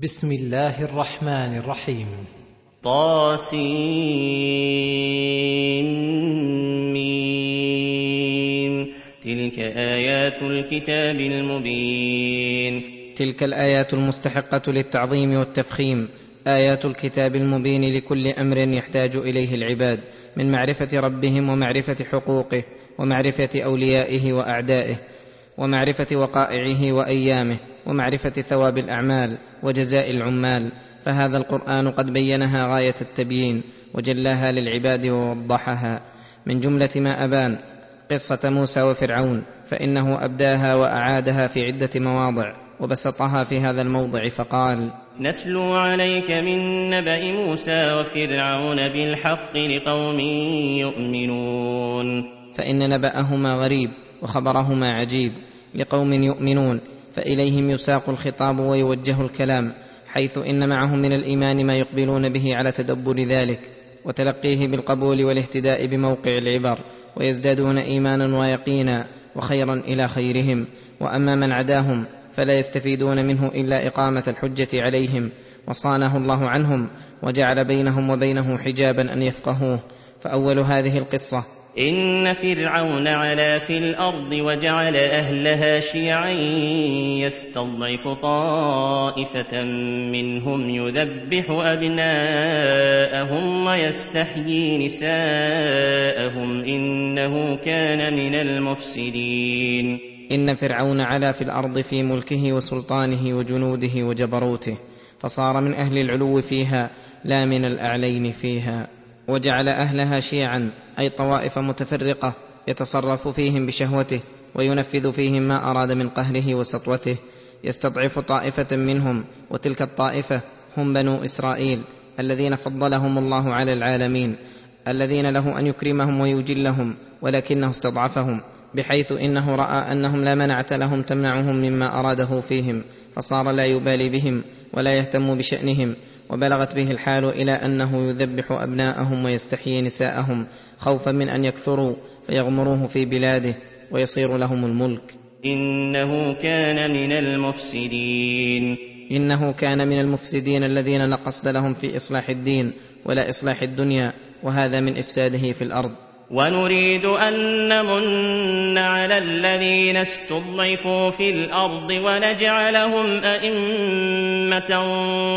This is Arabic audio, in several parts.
بسم الله الرحمن الرحيم. طاسين. تلك آيات الكتاب المبين. تلك الآيات المستحقة للتعظيم والتفخيم. آيات الكتاب المبين لكل أمر يحتاج إليه العباد من معرفة ربهم ومعرفة حقوقه ومعرفة أوليائه وأعدائه. ومعرفة وقائعه وأيامه ومعرفة ثواب الأعمال وجزاء العمال فهذا القرآن قد بينها غاية التبيين وجلاها للعباد ووضحها. من جملة ما أبان قصة موسى وفرعون فإنه أبداها وأعادها في عدة مواضع وبسطها في هذا الموضع فقال نتلو عليك من نبأ موسى وفرعون بالحق لقوم يؤمنون. فإن نبأهما غريب وخبرهما عجيب لقوم يؤمنون فإليهم يساق الخطاب ويوجه الكلام حيث إن معهم من الإيمان ما يقبلون به على تدبر ذلك وتلقيه بالقبول والاهتداء بموقع العبر ويزدادون إيمانا ويقينا وخيرا إلى خيرهم وأما من عداهم فلا يستفيدون منه إلا إقامة الحجة عليهم وصانه الله عنهم وجعل بينهم وبينه حجابا أن يفقهوه فأول هذه القصة إن فرعون علا في الأرض وجعل أهلها شيعا يستضعف طائفة منهم يذبح أبناءهم ويستحيي نساءهم إنه كان من المفسدين. ان فرعون علا في الأرض في ملكه وسلطانه وجنوده وجبروته فصار من أهل العلو فيها لا من الأعلين فيها. وجعل أهلها شيعا أي طوائف متفرقة يتصرف فيهم بشهوته وينفذ فيهم ما أراد من قهره وسطوته. يستضعف طائفة منهم وتلك الطائفة هم بنو إسرائيل الذين فضلهم الله على العالمين الذين له أن يكرمهم ويجلهم ولكنه استضعفهم بحيث إنه رأى أنهم لا منعة لهم تمنعهم مما أراده فيهم فصار لا يبالي بهم ولا يهتم بشأنهم. وبلغت به الحال إلى أنه يذبح أبناءهم ويستحيي نساءهم خوفا من أن يكثروا فيغمروه في بلاده ويصير لهم الملك. إنه كان من المفسدين. إنه كان من المفسدين الذين لا قصد لهم في إصلاح الدين ولا إصلاح الدنيا وهذا من إفساده في الأرض. ونريد أن نمن على الذين استضعفوا في الأرض ونجعلهم أئمة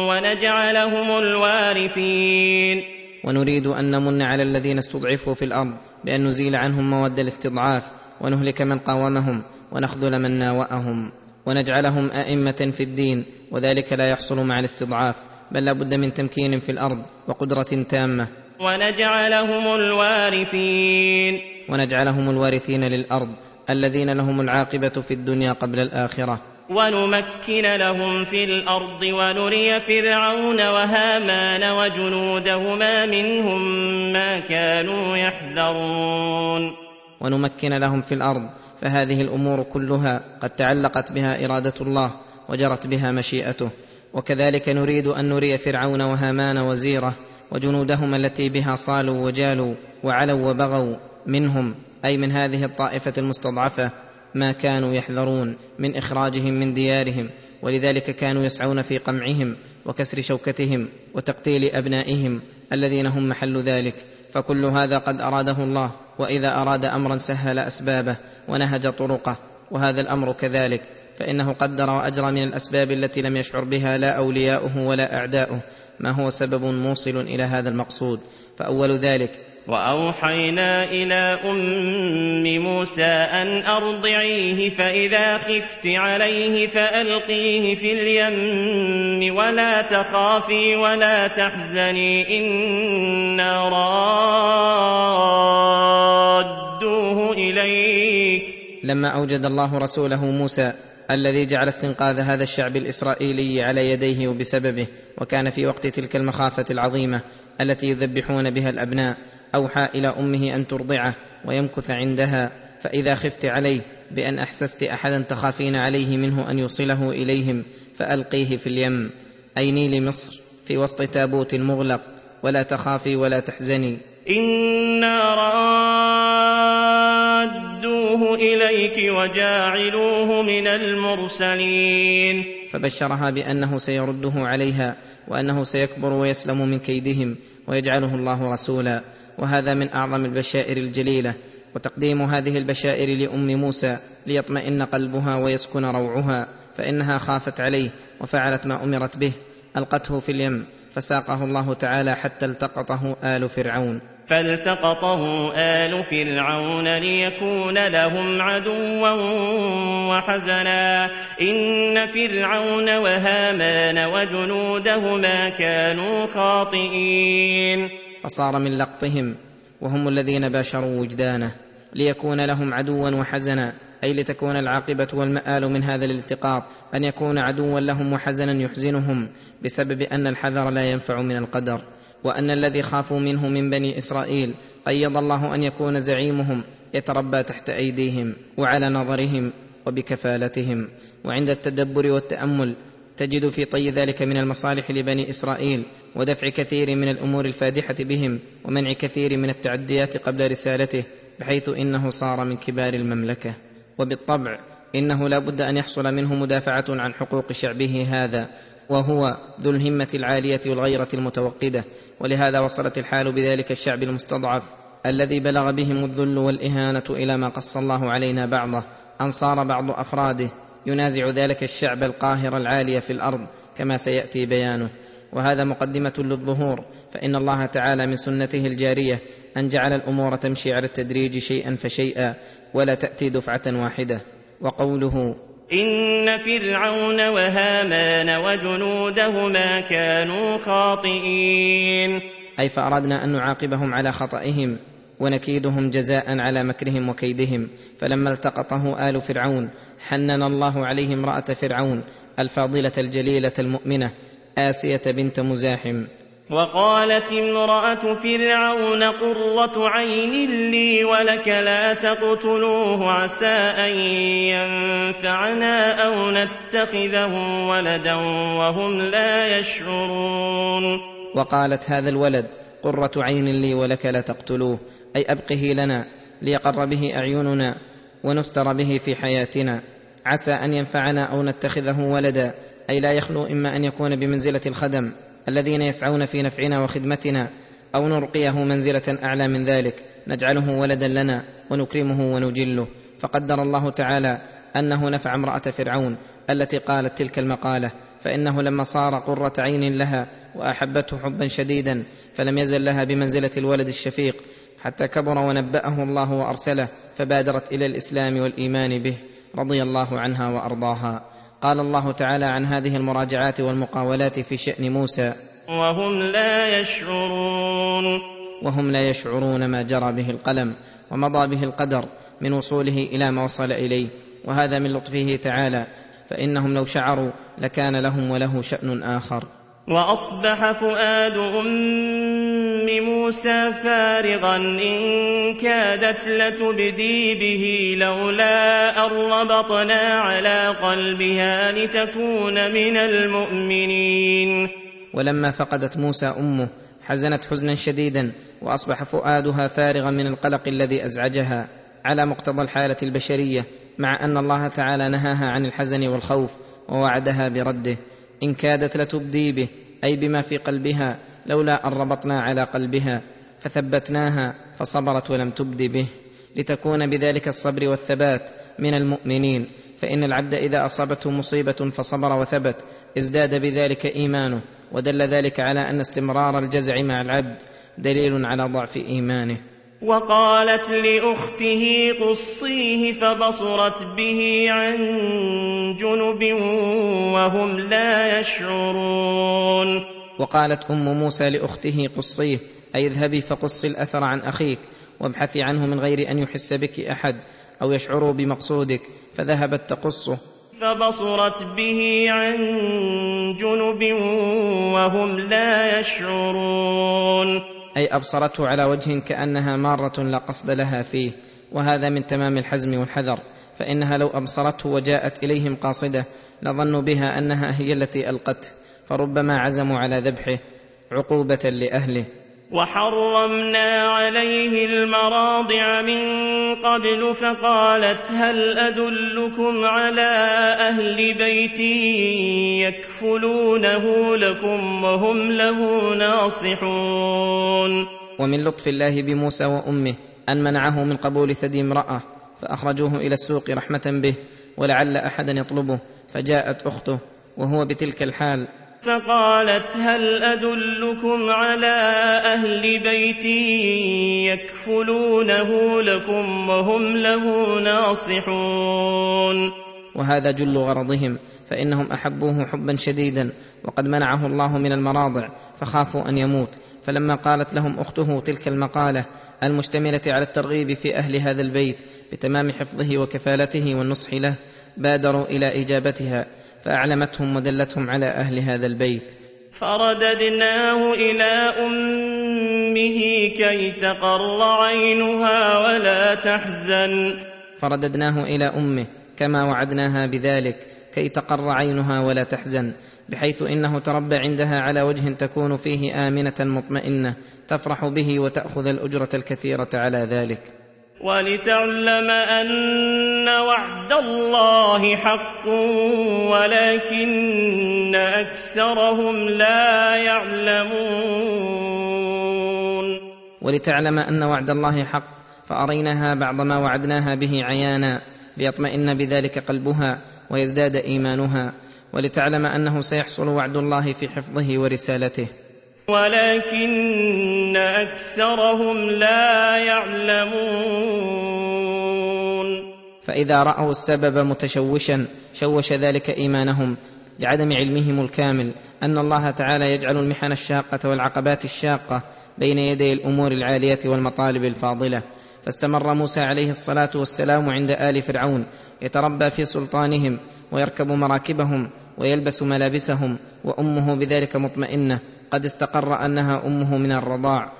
ونجعلهم الوارثين. ونريد أن نمن على الذين استضعفوا في الأرض بأن نزيل عنهم مواد الاستضعاف ونهلك من قاومهم ونخذل من ناوأهم ونجعلهم أئمة في الدين وذلك لا يحصل مع الاستضعاف بل لا بد من تمكين في الأرض وقدرة تامة. ونجعلهم الوارثين. ونجعلهم الوارثين للأرض الذين لهم العاقبة في الدنيا قبل الآخرة. ونمكن لهم في الأرض ونري فرعون وهامان وجنودهما منهم ما كانوا يحذرون. ونمكن لهم في الأرض فهذه الأمور كلها قد تعلقت بها إرادة الله وجرت بها مشيئته. وكذلك نريد أن نري فرعون وهامان وزيره وجنودهما التي بها صالوا وجالوا وعلوا وبغوا منهم أي من هذه الطائفة المستضعفة ما كانوا يحذرون من إخراجهم من ديارهم ولذلك كانوا يسعون في قمعهم وكسر شوكتهم وتقتيل أبنائهم الذين هم محل ذلك. فكل هذا قد أراده الله وإذا أراد امرا سهل أسبابه ونهج طرقه وهذا الأمر كذلك. فإنه قدر واجرى من الأسباب التي لم يشعر بها لا أولياؤه ولا أعداؤه. ما هو سبب موصل إلى هذا المقصود. فأول ذلك وأوحينا إلى أم موسى أن أرضعيه فإذا خفت عليه فألقيه في اليم ولا تخافي ولا تحزني إنا رادوه إليك. لما أوجد الله رسوله موسى الذي جعل استنقاذ هذا الشعب الإسرائيلي على يديه وبسببه وكان في وقت تلك المخافة العظيمة التي يذبحون بها الأبناء أوحى إلى أمه أن ترضعه ويمكث عندها فإذا خفت عليه بأن أحسست أحدا تخافين عليه منه أن يوصله إليهم فألقيه في اليم. اي نيل مصر في وسط تابوت مغلق ولا تخافي ولا تحزني. إنا رادوه إليك وجاعلوه من المرسلين. فبشرها بأنه سيرده عليها وأنه سيكبر ويسلم من كيدهم ويجعله الله رسولا. وهذا من أعظم البشائر الجليلة. وتقديم هذه البشائر لأم موسى ليطمئن قلبها ويسكن روعها فإنها خافت عليه وفعلت ما أمرت به. ألقته في اليم فساقه الله تعالى حتى التقطه آل فرعون. فالتقطه آل فرعون ليكون لهم عدوا وحزنا. إن فرعون وهامان وجنودهما كانوا خاطئين. فصار من لقطهم وهم الذين باشروا وجدانه ليكون لهم عدوا وحزنا أي لتكون العاقبة والمآل من هذا الالتقاط أن يكون عدوا لهم وحزنا يحزنهم بسبب أن الحذر لا ينفع من القدر. وأن الذي خافوا منه من بني إسرائيل قيض الله أن يكون زعيمهم يتربى تحت أيديهم وعلى نظرهم وبكفالتهم. وعند التدبر والتأمل تجد في طي ذلك من المصالح لبني إسرائيل ودفع كثير من الأمور الفادحة بهم ومنع كثير من التعديات قبل رسالته بحيث إنه صار من كبار المملكة. وبالطبع إنه لا بد أن يحصل منه مدافعة عن حقوق شعبه هذا وهو ذو الهمة العالية والغيرة المتوقدة ولهذا وصلت الحال بذلك الشعب المستضعف الذي بلغ بهم الذل والإهانة إلى ما قص الله علينا بعضه أن صار بعض أفراده ينازع ذلك الشعب القاهر العالي في الأرض كما سيأتي بيانه. وهذا مقدمة للظهور فإن الله تعالى من سنته الجارية أن جعل الأمور تمشي على التدريج شيئا فشيئا ولا تأتي دفعة واحدة. وقوله إن فرعون وهامان وجنودهما كانوا خاطئين. أي فاردنا أن نعاقبهم على خطئهم ونكيدهم جزاء على مكرهم وكيدهم. فلما التقطه آل فرعون حنن الله عليه امرأة فرعون الفاضلة الجليلة المؤمنة آسية بنت مزاحم. وقالت امرأة فرعون قرة عين لي ولك لا تقتلوه عسى أن ينفعنا أو نتخذه ولدا وهم لا يشعرون. وقالت هذا الولد قرة عين لي ولك لا تقتلوه أي أبقه لنا ليقر به أعيننا ونستر به في حياتنا عسى أن ينفعنا أو نتخذه ولدا أي لا يخلو إما أن يكون بمنزلة الخدم. الذين يسعون في نفعنا وخدمتنا أو نرقيه منزلة أعلى من ذلك نجعله ولدا لنا ونكرمه ونجله. فقدر الله تعالى أنه نفع امرأة فرعون التي قالت تلك المقالة فإنه لما صار قرة عين لها وأحبته حبا شديدا فلم يزل لها بمنزلة الولد الشفيق حتى كبر ونبأه الله وأرسله فبادرت إلى الإسلام والإيمان به رضي الله عنها وأرضاها. قال الله تعالى عن هذه المراجعات والمقاولات في شأن موسى. وهم لا يشعرون. وهم لا يشعرون ما جرى به القلم ومضى به القدر من وصوله إلى ما وصل إليه. وهذا من لطفه تعالى. فإنهم لو شعروا لكان لهم وله شأن آخر. وأصبح فؤاد أم موسى فارغا إن كادت لتبدي به لولا أن ربطنا على قلبها لتكون من المؤمنين. ولما فقدت موسى أمه حزنت حزنا شديدا وأصبح فؤادها فارغا من القلق الذي أزعجها. على مقتضى الحالة البشرية مع أن الله تعالى نهاها عن الحزن والخوف ووعدها برده. إن كادت لتبدي به أي بما في قلبها لولا أن ربطنا على قلبها فثبتناها فصبرت ولم تبد به. لتكون بذلك الصبر والثبات من المؤمنين فإن العبد إذا أصابته مصيبة فصبر وثبت ازداد بذلك إيمانه ودل ذلك على أن استمرار الجزع مع العبد دليل على ضعف إيمانه. وقالت لأخته قصيه فبصرت به عن جنب وهم لا يشعرون. وقالت أم موسى لأخته قصيه اي اذهبي فقصي الأثر عن أخيك وابحثي عنه من غير أن يحس بك أحد أو يشعروا بمقصودك فذهبت تقصه. فبصرت به عن جنب وهم لا يشعرون. أي أبصرته على وجه كأنها مارة لا قصد لها فيه وهذا من تمام الحزم والحذر فإنها لو أبصرته وجاءت إليهم قاصدة لظنوا بها أنها هي التي ألقته فربما عزموا على ذبحه عقوبة لأهله. وحرمنا عليه المراضع من قبل فقالت هل أدلكم على أهل بيت يكفلونه لكم وهم له ناصحون؟ ومن لطف الله بموسى وأمه أن منعه من قبول ثدي امرأة فأخرجوه إلى السوق رحمة به ولعل أحدا يطلبه فجاءت أخته وهو بتلك الحال. فقالت هل أدلكم على أهل بيت يكفلونه لكم وهم له ناصحون؟ وهذا جل غرضهم فإنهم أحبوه حبا شديدا وقد منعه الله من المراضع فخافوا أن يموت. فلما قالت لهم أخته تلك المقالة المشتملة على الترغيب في أهل هذا البيت بتمام حفظه وكفالته والنصح له بادروا إلى إجابتها. فأعلمتهم ودلتهم على أهل هذا البيت. فرددناه إلى أمه كي تقر عينها ولا تحزن. فرددناه إلى أمه كما وعدناها بذلك كي تقر عينها ولا تحزن بحيث إنه تربى عندها على وجه تكون فيه آمنة مطمئنة تفرح به وتأخذ الأجرة الكثيرة على ذلك. ولتعلم أن وعد الله حق ولكن أكثرهم لا يعلمون. ولتعلم أن وعد الله حق فأريناها بعض ما وعدناها به عيانا ليطمئن بذلك قلبها ويزداد إيمانها. ولتعلم أنه سيحصل وعد الله في حفظه ورسالته. ولكن أكثرهم لا يعلمون. فإذا رأوا السبب متشوشا شوش ذلك إيمانهم لعدم علمهم الكامل أن الله تعالى يجعل المحن الشاقة والعقبات الشاقة بين يدي الأمور العالية والمطالب الفاضلة. فاستمر موسى عليه الصلاة والسلام عند آل فرعون يتربى في سلطانهم ويركب مراكبهم ويلبس ملابسهم وأمه بذلك مطمئنة. قد استقر أنها أمه من الرضاع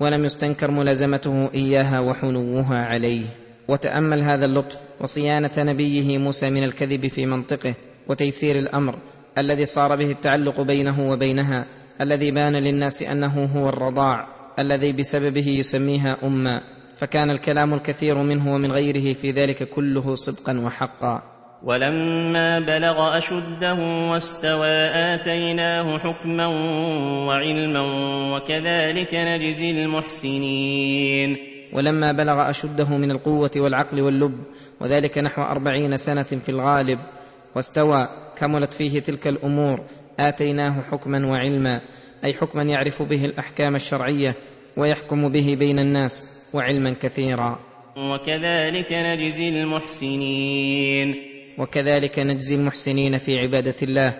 ولم يستنكر ملازمته إياها وحنوها عليه. وتأمل هذا اللطف وصيانة نبيه موسى من الكذب في منطقه وتيسير الأمر الذي صار به التعلق بينه وبينها الذي بان للناس أنه هو الرضاع الذي بسببه يسميها اما فكان الكلام الكثير منه ومن غيره في ذلك كله صدقا وحقا. ولما بلغ أشده واستوى آتيناه حكما وعلما وكذلك نجزي المحسنين. ولما بلغ أشده من القوة والعقل واللب وذلك نحو أربعين سنة في الغالب واستوى كملت فيه تلك الأمور آتيناه حكما وعلما أي حكما يعرف به الأحكام الشرعية ويحكم به بين الناس وعلما كثيرا. وكذلك نجزي المحسنين. وكذلك نجزي المحسنين في عبادة الله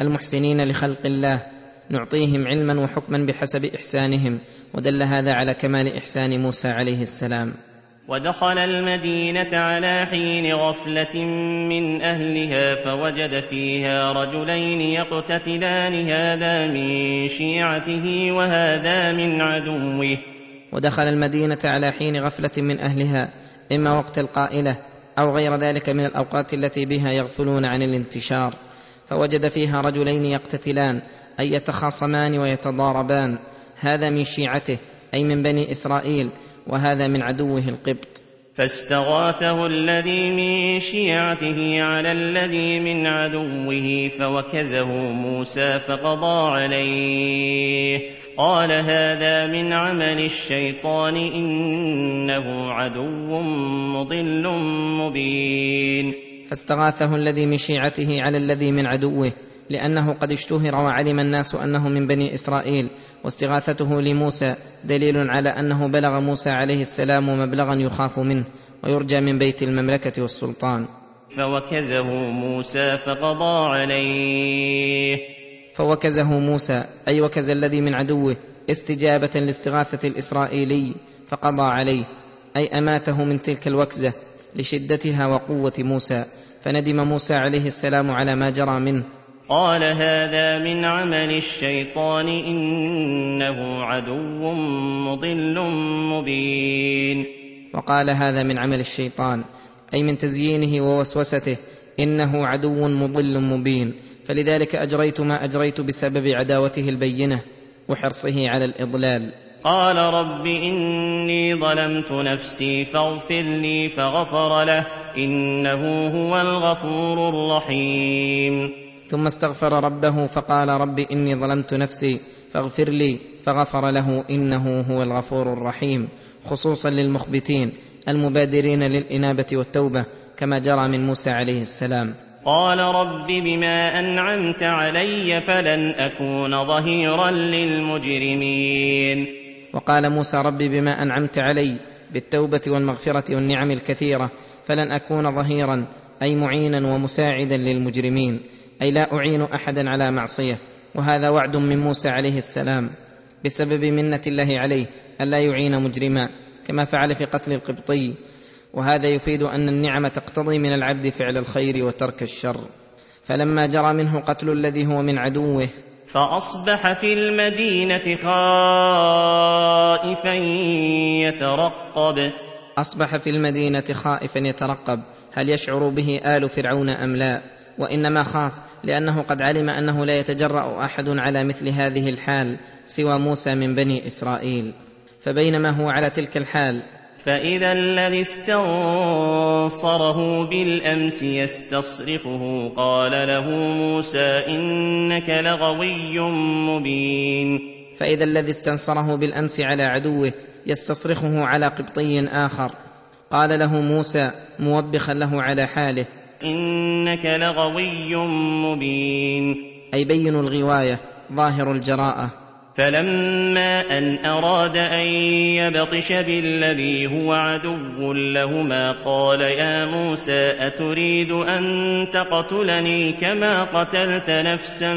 المحسنين لخلق الله نعطيهم علما وحكما بحسب إحسانهم ودل هذا على كمال إحسان موسى عليه السلام. ودخل المدينة على حين غفلة من أهلها فوجد فيها رجلين يقتتلان هذا من شيعته وهذا من عدوه. ودخل المدينة على حين غفلة من أهلها إما وقت القائلة أو غير ذلك من الأوقات التي بها يغفلون عن الانتشار فوجد فيها رجلين يقتتلان أي يتخاصمان ويتضاربان. هذا من شيعته أي من بني إسرائيل وهذا من عدوه القبط. فاستغاثه الذي من شيعته على الذي من عدوه فوكزه موسى فقضى عليه. قال هذا من عمل الشيطان إنه عدو مضل مبين. فاستغاثه الذي من شيعته على الذي من عدوه لأنه قد اشتهر وعلم الناس أنه من بني إسرائيل. واستغاثته لموسى دليل على أنه بلغ موسى عليه السلام مبلغا يخاف منه ويرجى من بيت المملكة والسلطان. فوكزه موسى فقضى عليه. فوكزه موسى أي وكز الذي من عدوه استجابة لاستغاثة الإسرائيلي فقضى عليه أي أماته من تلك الوكزة لشدتها وقوة موسى فندم موسى عليه السلام على ما جرى منه. قال هذا من عمل الشيطان إنه عدو مضل مبين. وقال هذا من عمل الشيطان أي من تزيينه ووسوسته إنه عدو مضل مبين. فلذلك أجريت ما أجريت بسبب عداوته البينة وحرصه على الإضلال. قال رب إني ظلمت نفسي فاغفر لي فغفر له إنه هو الغفور الرحيم. ثم استغفر ربه فقال رب إني ظلمت نفسي فاغفر لي فغفر له إنه هو الغفور الرحيم. خصوصا للمخبتين المبادرين للإنابة والتوبة كما جرى من موسى عليه السلام. قال رب بما أنعمت علي فلن أكون ظهيرا للمجرمين. وقال موسى رب بما أنعمت علي بالتوبة والمغفرة والنعم الكثيرة فلن أكون ظهيرا أي معينا ومساعدا للمجرمين أي لا أعين أحدا على معصية. وهذا وعد من موسى عليه السلام بسبب منة الله عليه الا يعين مجرما كما فعل في قتل القبطي. وهذا يفيد أن النعمة تقتضي من العبد فعل الخير وترك الشر. فلما جرى منه قتل الذي هو من عدوه فأصبح في المدينة خائفا يترقب. أصبح في المدينة خائفا يترقب. هل يشعر به آل فرعون أم لا؟ وإنما خاف لأنه قد علم أنه لا يتجرأ أحد على مثل هذه الحال سوى موسى من بني إسرائيل. فبينما هو على تلك الحال فإذا الذي استنصره بالأمس يستصرخه. قال له موسى إنك لغوي مبين. فإذا الذي استنصره بالأمس على عدوه يستصرخه على قبطي آخر. قال له موسى موبخا له على حاله. إنك لغوي مبين. أي بين الغواية ظاهر الجراءة. فلما ان اراد ان يبطش بالذي هو عدو لهما قال يا موسى اتريد ان تقتلني كما قتلت نفسا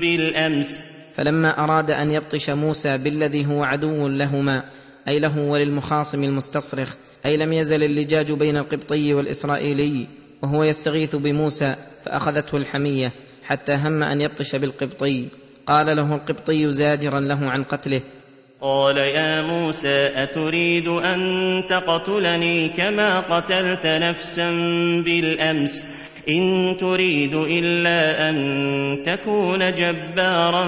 بالامس فلما اراد ان يبطش موسى بالذي هو عدو لهما أي له وللمخاصم المستصرخ أي لم يزل اللجاج بين القبطي والإسرائيلي وهو يستغيث بموسى فأخذته الحمية حتى هم أن يبطش بالقبطي. قال له القبطي زاجرا له عن قتله. قال يا موسى أتريد أن تقتلني كما قتلت نفسا بالأمس؟ إن تريد إلا أن تكون جبارا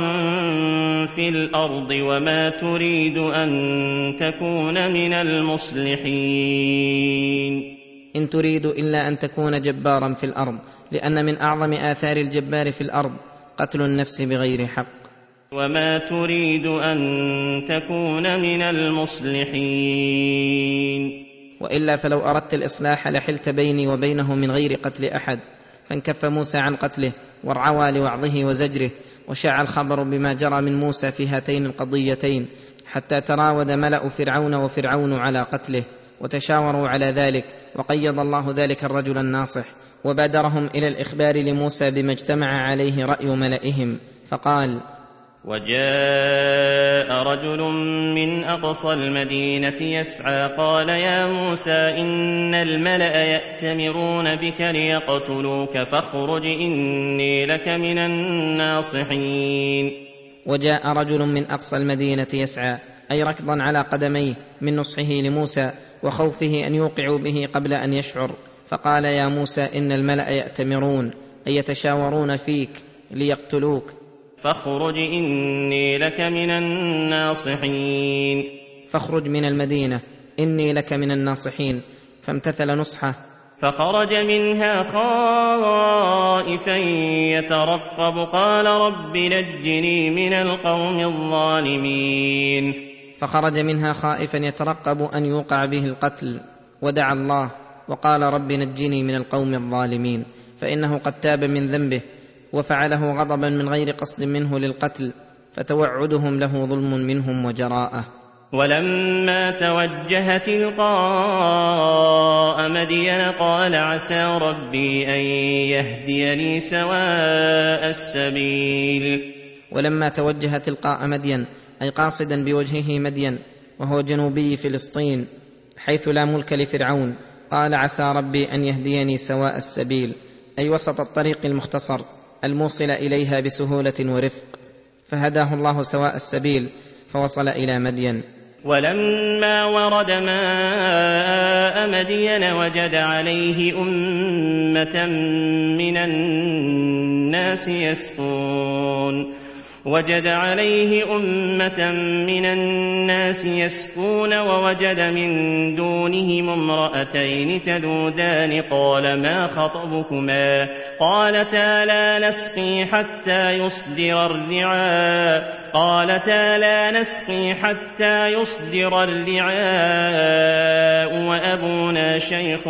في الأرض وما تريد أن تكون من المصلحين. إن تريد إلا أن تكون جبارا في الأرض لأن من أعظم آثار الجبار في الأرض. قتل النفس بغير حق. وما تريد أن تكون من المصلحين. وإلا فلو أردت الإصلاح لحلت بيني وبينه من غير قتل أحد. فانكف موسى عن قتله وارعوى لوعظه وزجره وشاع الخبر بما جرى من موسى في هاتين القضيتين حتى تراود ملأ فرعون وفرعون على قتله وتشاوروا على ذلك وقيض الله ذلك الرجل الناصح. وبادرهم إلى الإخبار لموسى بما اجتمع عليه رأي ملئهم فقال وجاء رجل من أقصى المدينة يسعى قال يا موسى إن الملأ يأتمرون بك ليقتلوك فاخرج إني لك من الناصحين. وجاء رجل من أقصى المدينة يسعى أي ركضا على قدميه من نصحه لموسى وخوفه أن يوقعوا به قبل أن يشعر. فقال يا موسى إن الملأ يأتمرون أي يتشاورون فيك ليقتلوك. فاخرج إني لك من الناصحين. فاخرج من المدينة إني لك من الناصحين. فامتثل نصحه. فخرج منها خائفا يترقب قال رب نجني من القوم الظالمين. فخرج منها خائفا يترقب أن يوقع به القتل ودعا الله. وقال رب نجني من القوم الظالمين فإنه قد تاب من ذنبه وفعله غضبا من غير قصد منه للقتل فتوعدهم له ظلم منهم وجراءة. ولما توجه تلقاء مدين قال عسى ربي أن يهديني سواء السبيل. ولما توجه تلقاء مدين أي قاصدا بوجهه مدين وهو جنوبي فلسطين حيث لا ملك لفرعون قال عسى ربي أن يهديني سواء السبيل أي وسط الطريق المختصر الموصل إليها بسهولة ورفق. فهداه الله سواء السبيل فوصل إلى مدين. ولما ورد ماء مدين وجد عليه أمة من الناس يسقون. وجد عليه أمة من الناس يسكون ووجد من دونهم امرأتين تذودان. قال ما خطبكما؟ قالتا لا نسقي حتى يصدر الرعاء. قالتا لا نسقي حتى يصدر الرعاء. وأبونا شيخ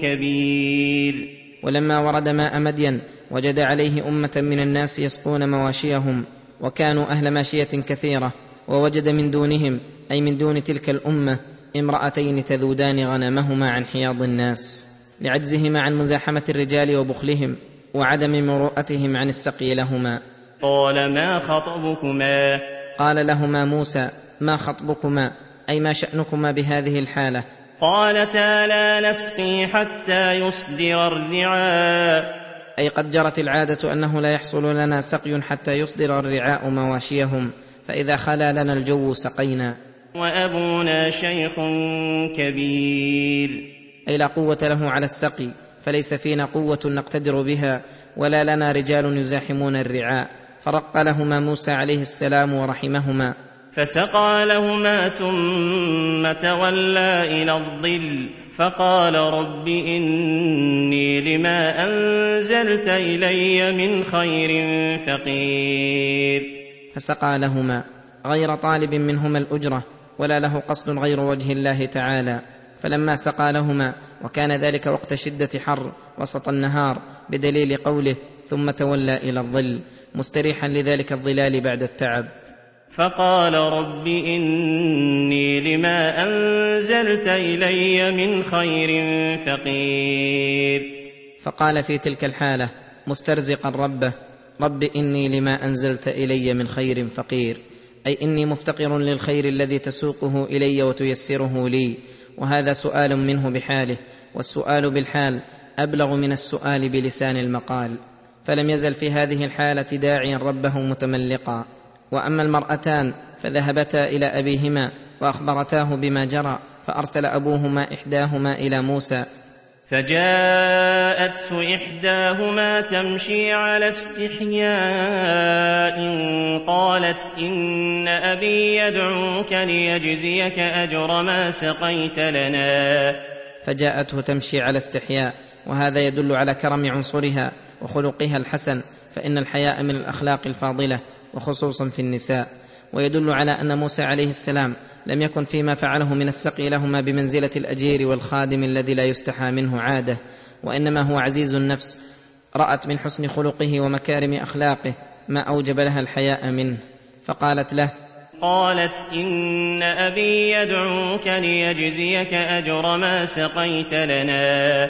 كبير. ولما ورد ماء مدين وجد عليه أمة من الناس يسقون مواشيهم وكانوا أهل ماشية كثيرة ووجد من دونهم أي من دون تلك الأمة امرأتين تذودان غنمهما عن حياض الناس لعجزهما عن مزاحمة الرجال وبخلهم وعدم مروءتهم عن السقي لهما. قال ما خطبكما؟ قال لهما موسى ما خطبكما؟ أي ما شأنكما بهذه الحالة؟ قالتا لا نسقي حتى يصدر الرعاء. أي قد جرت العادة أنه لا يحصل لنا سقي حتى يصدر الرعاء مواشيهم فإذا خلا لنا الجو سقينا. وأبونا شيخ كبير. أي لا قوة له على السقي فليس فينا قوة نقتدر بها ولا لنا رجال يزاحمون الرعاء. فرق لهما موسى عليه السلام ورحمهما. فسقى لهما ثم تولى إلى الظل فقال رب إني لما أنزلت إلي من خير فقير. فسقى لهما غير طالب منهما الأجرة ولا له قصد غير وجه الله تعالى. فلما سقى لهما وكان ذلك وقت شدة حر وسط النهار بدليل قوله ثم تولى إلى الظل مستريحا لذلك الظلال بعد التعب. فقال رب إني لما أنزلت إلي من خير فقير. فقال في تلك الحالة مسترزقا ربه رب إني لما أنزلت إلي من خير فقير أي إني مفتقر للخير الذي تسوقه إلي وتيسره لي وهذا سؤال منه بحاله والسؤال بالحال أبلغ من السؤال بلسان المقال فلم يزل في هذه الحالة داعيا ربه متملقا. وأما المرأتان فذهبتا إلى أبيهما وأخبرتاه بما جرى فأرسل أبوهما إحداهما إلى موسى. فجاءته إحداهما تمشي على استحياء قالت إن أبي يدعوك ليجزيك أجر ما سقيت لنا. فجاءته تمشي على استحياء وهذا يدل على كرم عنصرها وخلقها الحسن فإن الحياء من الأخلاق الفاضلة. وخصوصا في النساء. ويدل على أن موسى عليه السلام لم يكن فيما فعله من السقي لهما بمنزلة الأجير والخادم الذي لا يستحى منه عادة وإنما هو عزيز النفس رأت من حسن خلقه ومكارم أخلاقه ما أوجب لها الحياء منه. فقالت له قالت إن أبي يدعوك ليجزيك أجر ما سقيت لنا.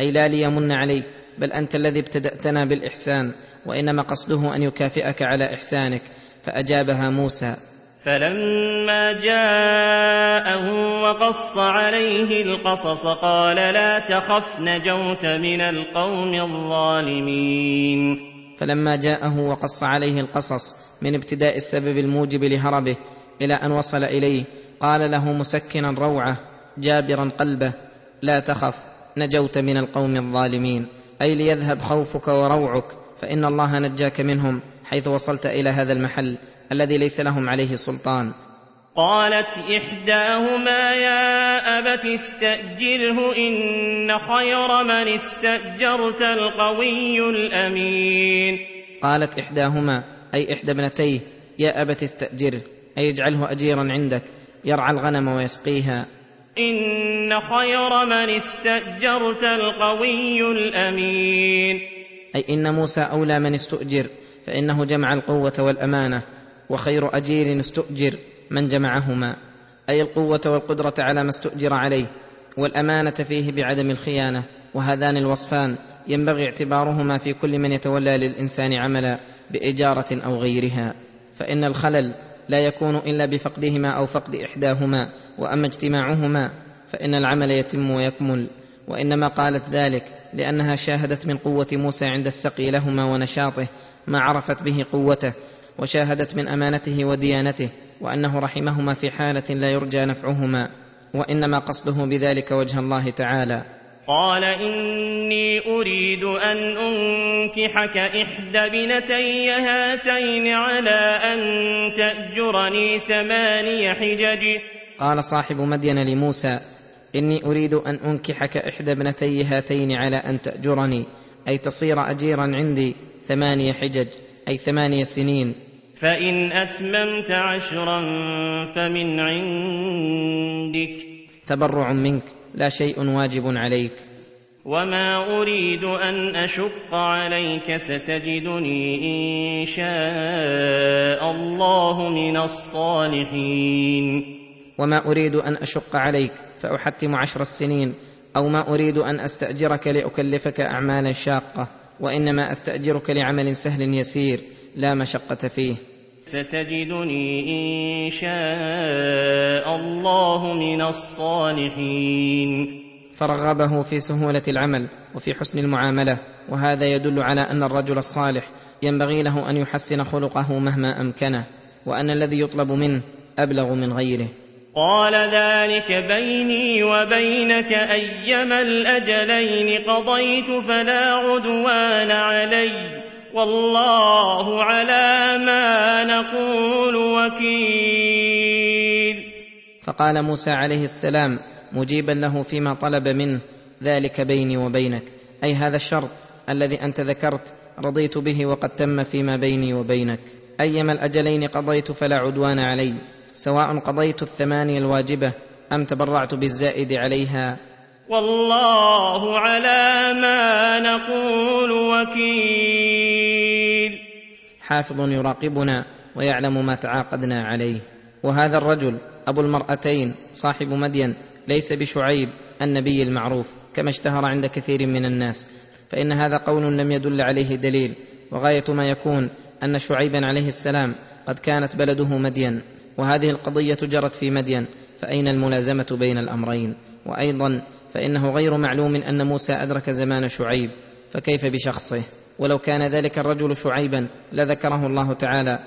أي لا ليمن عليك بل أنت الذي ابتدأتنا بالإحسان. وإنما قصده أن يكافئك على إحسانك فأجابها موسى. فلما جاءه وقص عليه القصص قال لا تخف نجوت من القوم الظالمين. فلما جاءه وقص عليه القصص من ابتداء السبب الموجب لهربه إلى أن وصل إليه قال له مسكنا روعه جابرا قلبه لا تخف نجوت من القوم الظالمين أي ليذهب خوفك وروعك. فإن الله نجاك منهم حيث وصلت إلى هذا المحل الذي ليس لهم عليه سلطان. قالت إحداهما يا أبت استأجره إن خير من استأجرت القوي الأمين. قالت إحداهما أي إحدى ابنتيه يا أبت استاجره أي اجعله أجيرا عندك يرعى الغنم ويسقيها. إن خير من استأجرت القوي الأمين. أي إن موسى أولى من استؤجر فإنه جمع القوة والأمانة وخير أجير استؤجر من جمعهما. أي القوة والقدرة على ما استؤجر عليه والأمانة فيه بعدم الخيانة وهذان الوصفان ينبغي اعتبارهما في كل من يتولى للإنسان عملا بإجارة أو غيرها. فإن الخلل لا يكون إلا بفقدهما أو فقد إحداهما وأما اجتماعهما فإن العمل يتم ويكمل. وإنما قالت ذلك لأنها شاهدت من قوة موسى عند السقي لهما ونشاطه ما عرفت به قوته وشاهدت من أمانته وديانته وأنه رحمهما في حالة لا يرجى نفعهما وإنما قصده بذلك وجه الله تعالى. قال إني أريد أن أنكحك إحدى ابنتي هاتين على أن تأجرني ثماني حجج. قال صاحب مدين لموسى إني أريد أن أنكحك إحدى ابنتي هاتين على أن تأجرني أي تصير أجيرا عندي ثماني حجج أي ثماني سنين. فإن أتممت عشرا فمن عندك. تبرع منك لا شيء واجب عليك. وما أريد أن أشق عليك ستجدني إن شاء الله من الصالحين. وما أريد أن أشق عليك فأحتم عشر السنين أو ما أريد أن أستأجرك لأكلفك أعمالا شاقة وإنما أستأجرك لعمل سهل يسير لا مشقة فيه. ستجدني إن شاء الله من الصالحين. فرغبه في سهولة العمل وفي حسن المعاملة وهذا يدل على أن الرجل الصالح ينبغي له أن يحسن خلقه مهما أمكنه وأن الذي يطلب منه أبلغ من غيره. قال ذلك بيني وبينك أيما الأجلين قضيت فلا عدوان علي والله على ما نقول وكيل. فقال موسى عليه السلام مجيبا له فيما طلب منه ذلك بيني وبينك. أي هذا الشرط الذي أنت ذكرت رضيت به وقد تم فيما بيني وبينك. أيما الأجلين قضيت فلا عدوان علي. سواء قضيت الثمانيه الواجبة أم تبرعت بالزائد عليها. والله على ما نقول وكيل. حافظ يراقبنا ويعلم ما تعاقدنا عليه. وهذا الرجل أبو المرأتين صاحب مدين ليس بشعيب النبي المعروف كما اشتهر عند كثير من الناس. فإن هذا قول لم يدل عليه دليل. وغاية ما يكون أن شعيبا عليه السلام قد كانت بلده مدين. وهذه القضية جرت في مدين فأين الملازمة بين الأمرين؟ وأيضا فإنه غير معلوم أن موسى أدرك زمان شعيب فكيف بشخصه؟ ولو كان ذلك الرجل شعيبا لذكره الله تعالى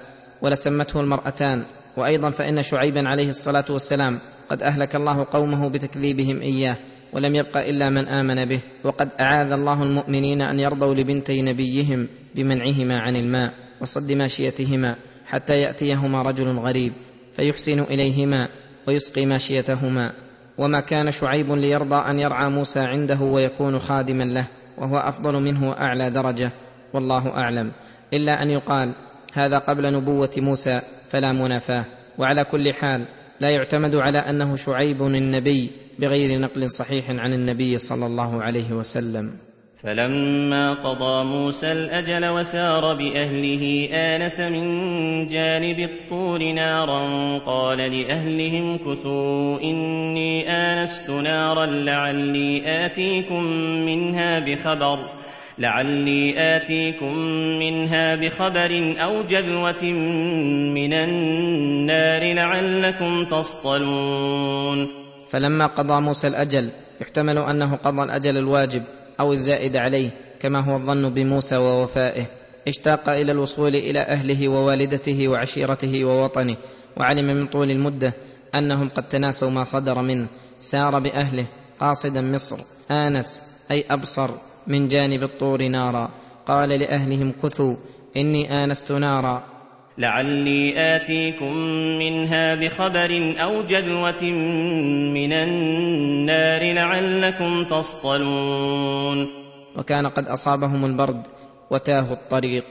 ولسمته المرأتان. وأيضا فإن شعيبا عليه الصلاة والسلام قد أهلك الله قومه بتكذيبهم إياه ولم يبق إلا من آمن به. وقد أعاذ الله المؤمنين أن يرضوا لبنتي نبيهم بمنعهما عن الماء وصد ماشيتهما حتى يأتيهما رجل غريب. فيحسن إليهما ويسقي ماشيتهما. وما كان شعيب ليرضى أن يرعى موسى عنده ويكون خادما له وهو أفضل منه وأعلى درجة. والله أعلم. إلا أن يقال هذا قبل نبوة موسى فلا منافاة. وعلى كل حال لا يعتمد على أنه شعيب النبي بغير نقل صحيح عن النبي صلى الله عليه وسلم. فلما قضى موسى الأجل وسار بأهله آنس من جانب الطور نارا قال لأهلهم كثوا إني آنست نارا لعلي آتيكم منها بخبر لعلي آتيكم منها بخبر أو جذوة من النار لعلكم تصطلون. فلما قضى موسى الأجل يحتمل أنه قضى الأجل الواجب. أو الزائد عليه كما هو الظن بموسى ووفائه. اشتاق إلى الوصول إلى أهله ووالدته وعشيرته ووطنه وعلم من طول المدة أنهم قد تناسوا ما صدر منه سار بأهله قاصدا مصر آنس أي أبصر من جانب الطور نارا. قال لأهلهم كثوا إني آنست نارا. لعلي آتيكم منها بخبر أو جذوة من النار لعلكم تصطلون وكان قد اصابهم البرد وتاهوا الطريق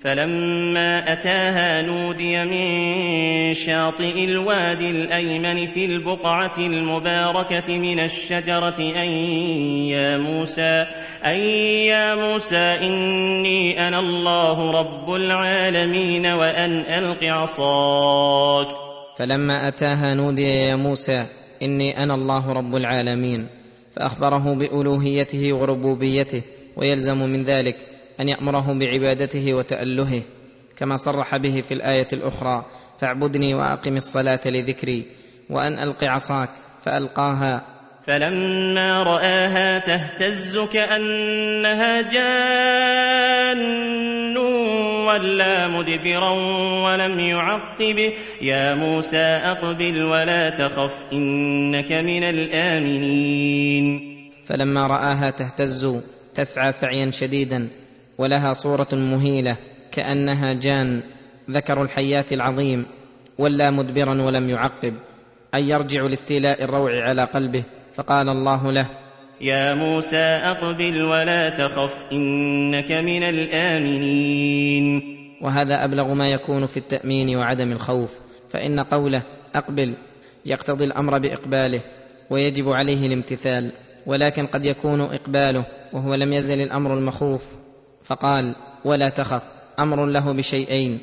فلما أتاها نودي من شاطئ الوادي الأيمن في البقعة المباركة من الشجرة أن يا موسى أن يا موسى إني أنا الله رب العالمين وأن ألق عصاك. فلما أتاها نودي يا موسى إني أنا الله رب العالمين فأخبره بألوهيته وربوبيته ويلزم من ذلك أن يأمره بعبادته وتألهه كما صرح به في الآية الأخرى فاعبدني وأقم الصلاة لذكري وأن ألق عصاك فألقاها فلما رآها تهتز كأنها جان ولا مدبرا ولم يعقب. يا موسى أقبل ولا تخف إنك من الآمنين. فلما رآها تهتز تسعى سعيا شديدا ولها صورة مهيلة كأنها جان. ذكر الحيات العظيم ولى مدبرا ولم يعقب ان يرجع لاستيلاء الروع على قلبه. فقال الله له يا موسى أقبل ولا تخف إنك من الآمنين. وهذا أبلغ ما يكون في التأمين وعدم الخوف فإن قوله أقبل يقتضي الأمر بإقباله ويجب عليه الامتثال ولكن قد يكون إقباله وهو لم يزل الأمر المخوف فقال ولا تخف أمر له بشيئين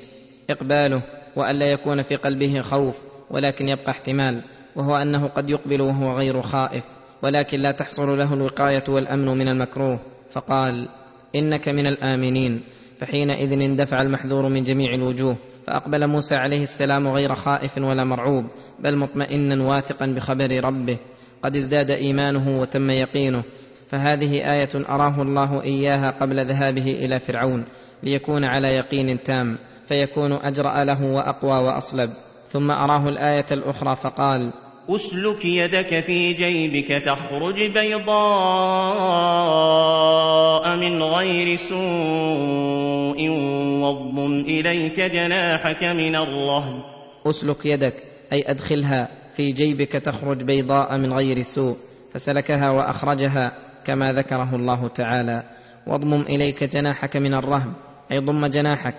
إقباله وألا يكون في قلبه خوف ولكن يبقى احتمال. وهو أنه قد يقبل وهو غير خائف ولكن لا تحصل له الوقاية والأمن من المكروه. فقال إنك من الآمنين. فحينئذ اندفع المحذور من جميع الوجوه فأقبل موسى عليه السلام غير خائف ولا مرعوب بل مطمئنا واثقا بخبر ربه. قد ازداد إيمانه وتم يقينه. فهذه آية أراه الله إياها قبل ذهابه إلى فرعون ليكون على يقين تام فيكون أجرأ له وأقوى وأصلب. ثم أراه الآية الأخرى فقال أسلك يدك في جيبك تخرج بيضاء من غير سوء واضم إليك جناحك من الرهب. أسلك يدك أي أدخلها في جيبك تخرج بيضاء من غير سوء فسلكها وأخرجها كما ذكره الله تعالى. واضمم إليك جناحك من الرهب أي ضم جناحك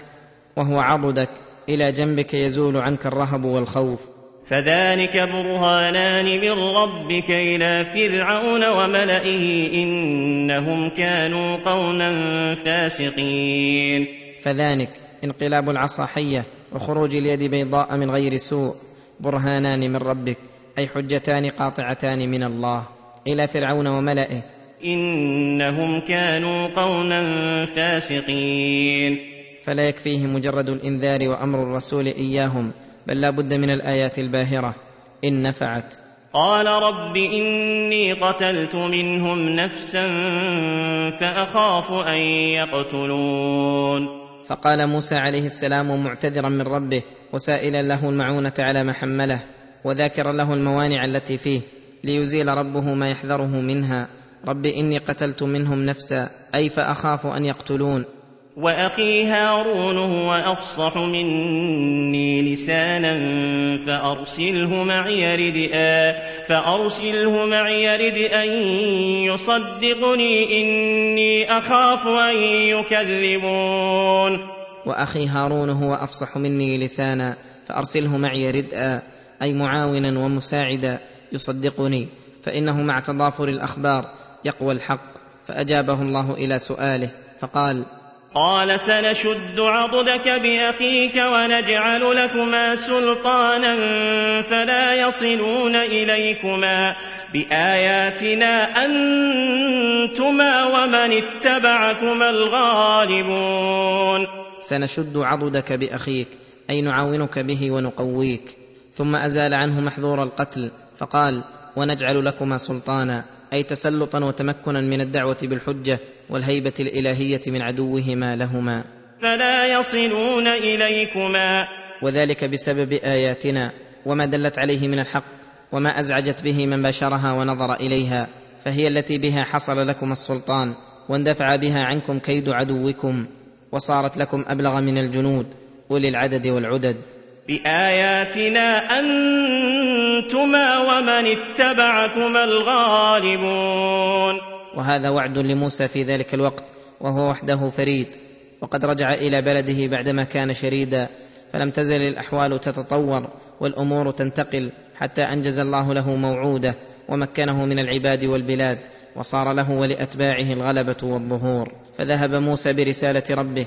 وهو عضدك إلى جنبك يزول عنك الرهب والخوف. فذلك برهانان من ربك إلى فرعون وملئه إنهم كانوا قوما فاسقين. فذلك انقلاب العصا حيه وخروج اليد بيضاء من غير سوء برهانان من ربك أي حجتان قاطعتان من الله إلى فرعون وملئه. إنهم كانوا قوما فاسقين. فلا يكفيه مجرد الإنذار وأمر الرسول إياهم بل لا بد من الآيات الباهرة. إن نفعت. قال رب إني قتلت منهم نفسا فأخاف أن يقتلون. فقال موسى عليه السلام معتذرا من ربه وسائلا له المعونة على ما حمله وذاكرا له الموانع التي فيه ليزيل ربه ما يحذره منها. رب إني قتلت منهم نفسا أي فأخاف أن يقتلون. وأخي هارون هو أفصح مني لسانا فأرسله معي ردا فأرسله معي رد ان يصدقني إني أخاف أن يكذبون. وأخي هارون هو أفصح مني لسانا فأرسله معي ردءا أي معاونا ومساعدا يصدقني فإنه مع تضافر الأخبار يقوى الحق فأجابه الله إلى سؤاله فقال قال سنشد عضدك بأخيك ونجعل لكما سلطانا فلا يصلون إليكما بآياتنا أنتما ومن اتبعكما الغالبون. سنشد عضدك بأخيك أي نعاونك به ونقويك. ثم أزال عنه محذور القتل فقال ونجعل لكما سلطانا أي تسلطا وتمكنا من الدعوة بالحجة. والهيبة الإلهية من عدوهما لهما. فلا يصلون إليكما. وذلك بسبب آياتنا وما دلت عليه من الحق وما أزعجت به من بشرها ونظر إليها فهي التي بها حصل لكم السلطان واندفع بها عنكم كيد عدوكم وصارت لكم أبلغ من الجنود أولي العدد والعدد. بآياتنا أنتما ومن اتبعكما الغالبون. وهذا وعد لموسى في ذلك الوقت وهو وحده فريد. وقد رجع إلى بلده بعدما كان شريدا. فلم تزل الأحوال تتطور والأمور تنتقل حتى أنجز الله له موعوده ومكنه من العباد والبلاد وصار له ولأتباعه الغلبة والظهور. فذهب موسى برسالة ربه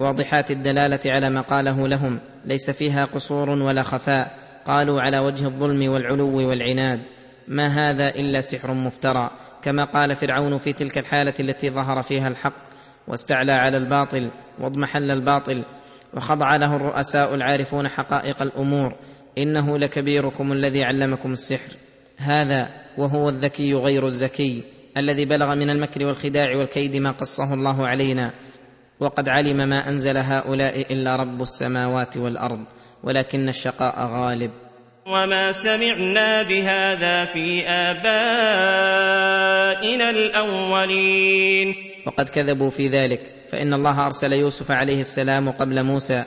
واضحات الدلالة على ما قاله لهم ليس فيها قصور ولا خفاء. قالوا على وجه الظلم والعلو والعناد. ما هذا إلا سحر مفترى. كما قال فرعون في تلك الحالة التي ظهر فيها الحق. واستعلى على الباطل واضمحل الباطل. وخضع له الرؤساء العارفون حقائق الأمور. إنه لكبيركم الذي علمكم السحر. هذا وهو الذكي غير الزكي الذي بلغ من المكر والخداع والكيد ما قصه الله علينا. وقد علم ما أنزل هؤلاء إلا رب السماوات والأرض ولكن الشقاء غالب. وما سمعنا بهذا في آبائنا الأولين. وقد كذبوا في ذلك فإن الله أرسل يوسف عليه السلام قبل موسى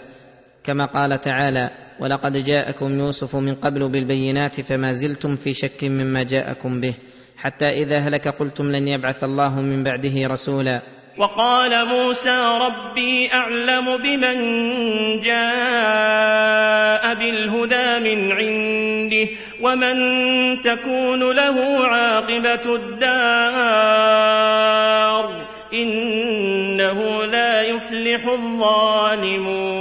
كما قال تعالى ولقد جاءكم يوسف من قبل بالبينات فما زلتم في شك مما جاءكم به حتى إذا هلك قلتم لن يبعث الله من بعده رسولا. وقال موسى ربي أعلم بمن جاء بالهدى من عنده ومن تكون له عاقبة الدار إنه لا يفلح الظالمون.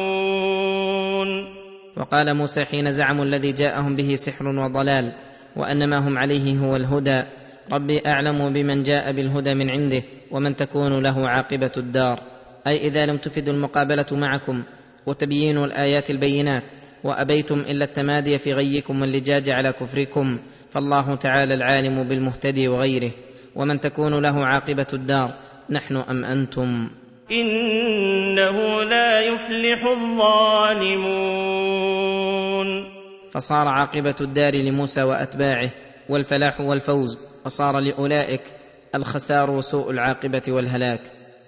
وقال موسى حين زعموا الذي جاءهم به سحر وضلال وان ما هم عليه هو الهدى ربي أعلم بمن جاء بالهدى من عنده ومن تكون له عاقبة الدار. أي إذا لم تفد المقابلة معكم وتبيين الآيات البينات وأبيتم إلا التمادي في غيكم واللجاج على كفركم فالله تعالى العالم بالمهتدي وغيره. ومن تكون له عاقبة الدار نحن أم أنتم؟ إنه لا يفلح الظالمون. فصار عاقبة الدار لموسى وأتباعه والفلاح والفوز. وصار لأولئك الخسار وسوء العاقبة والهلاك.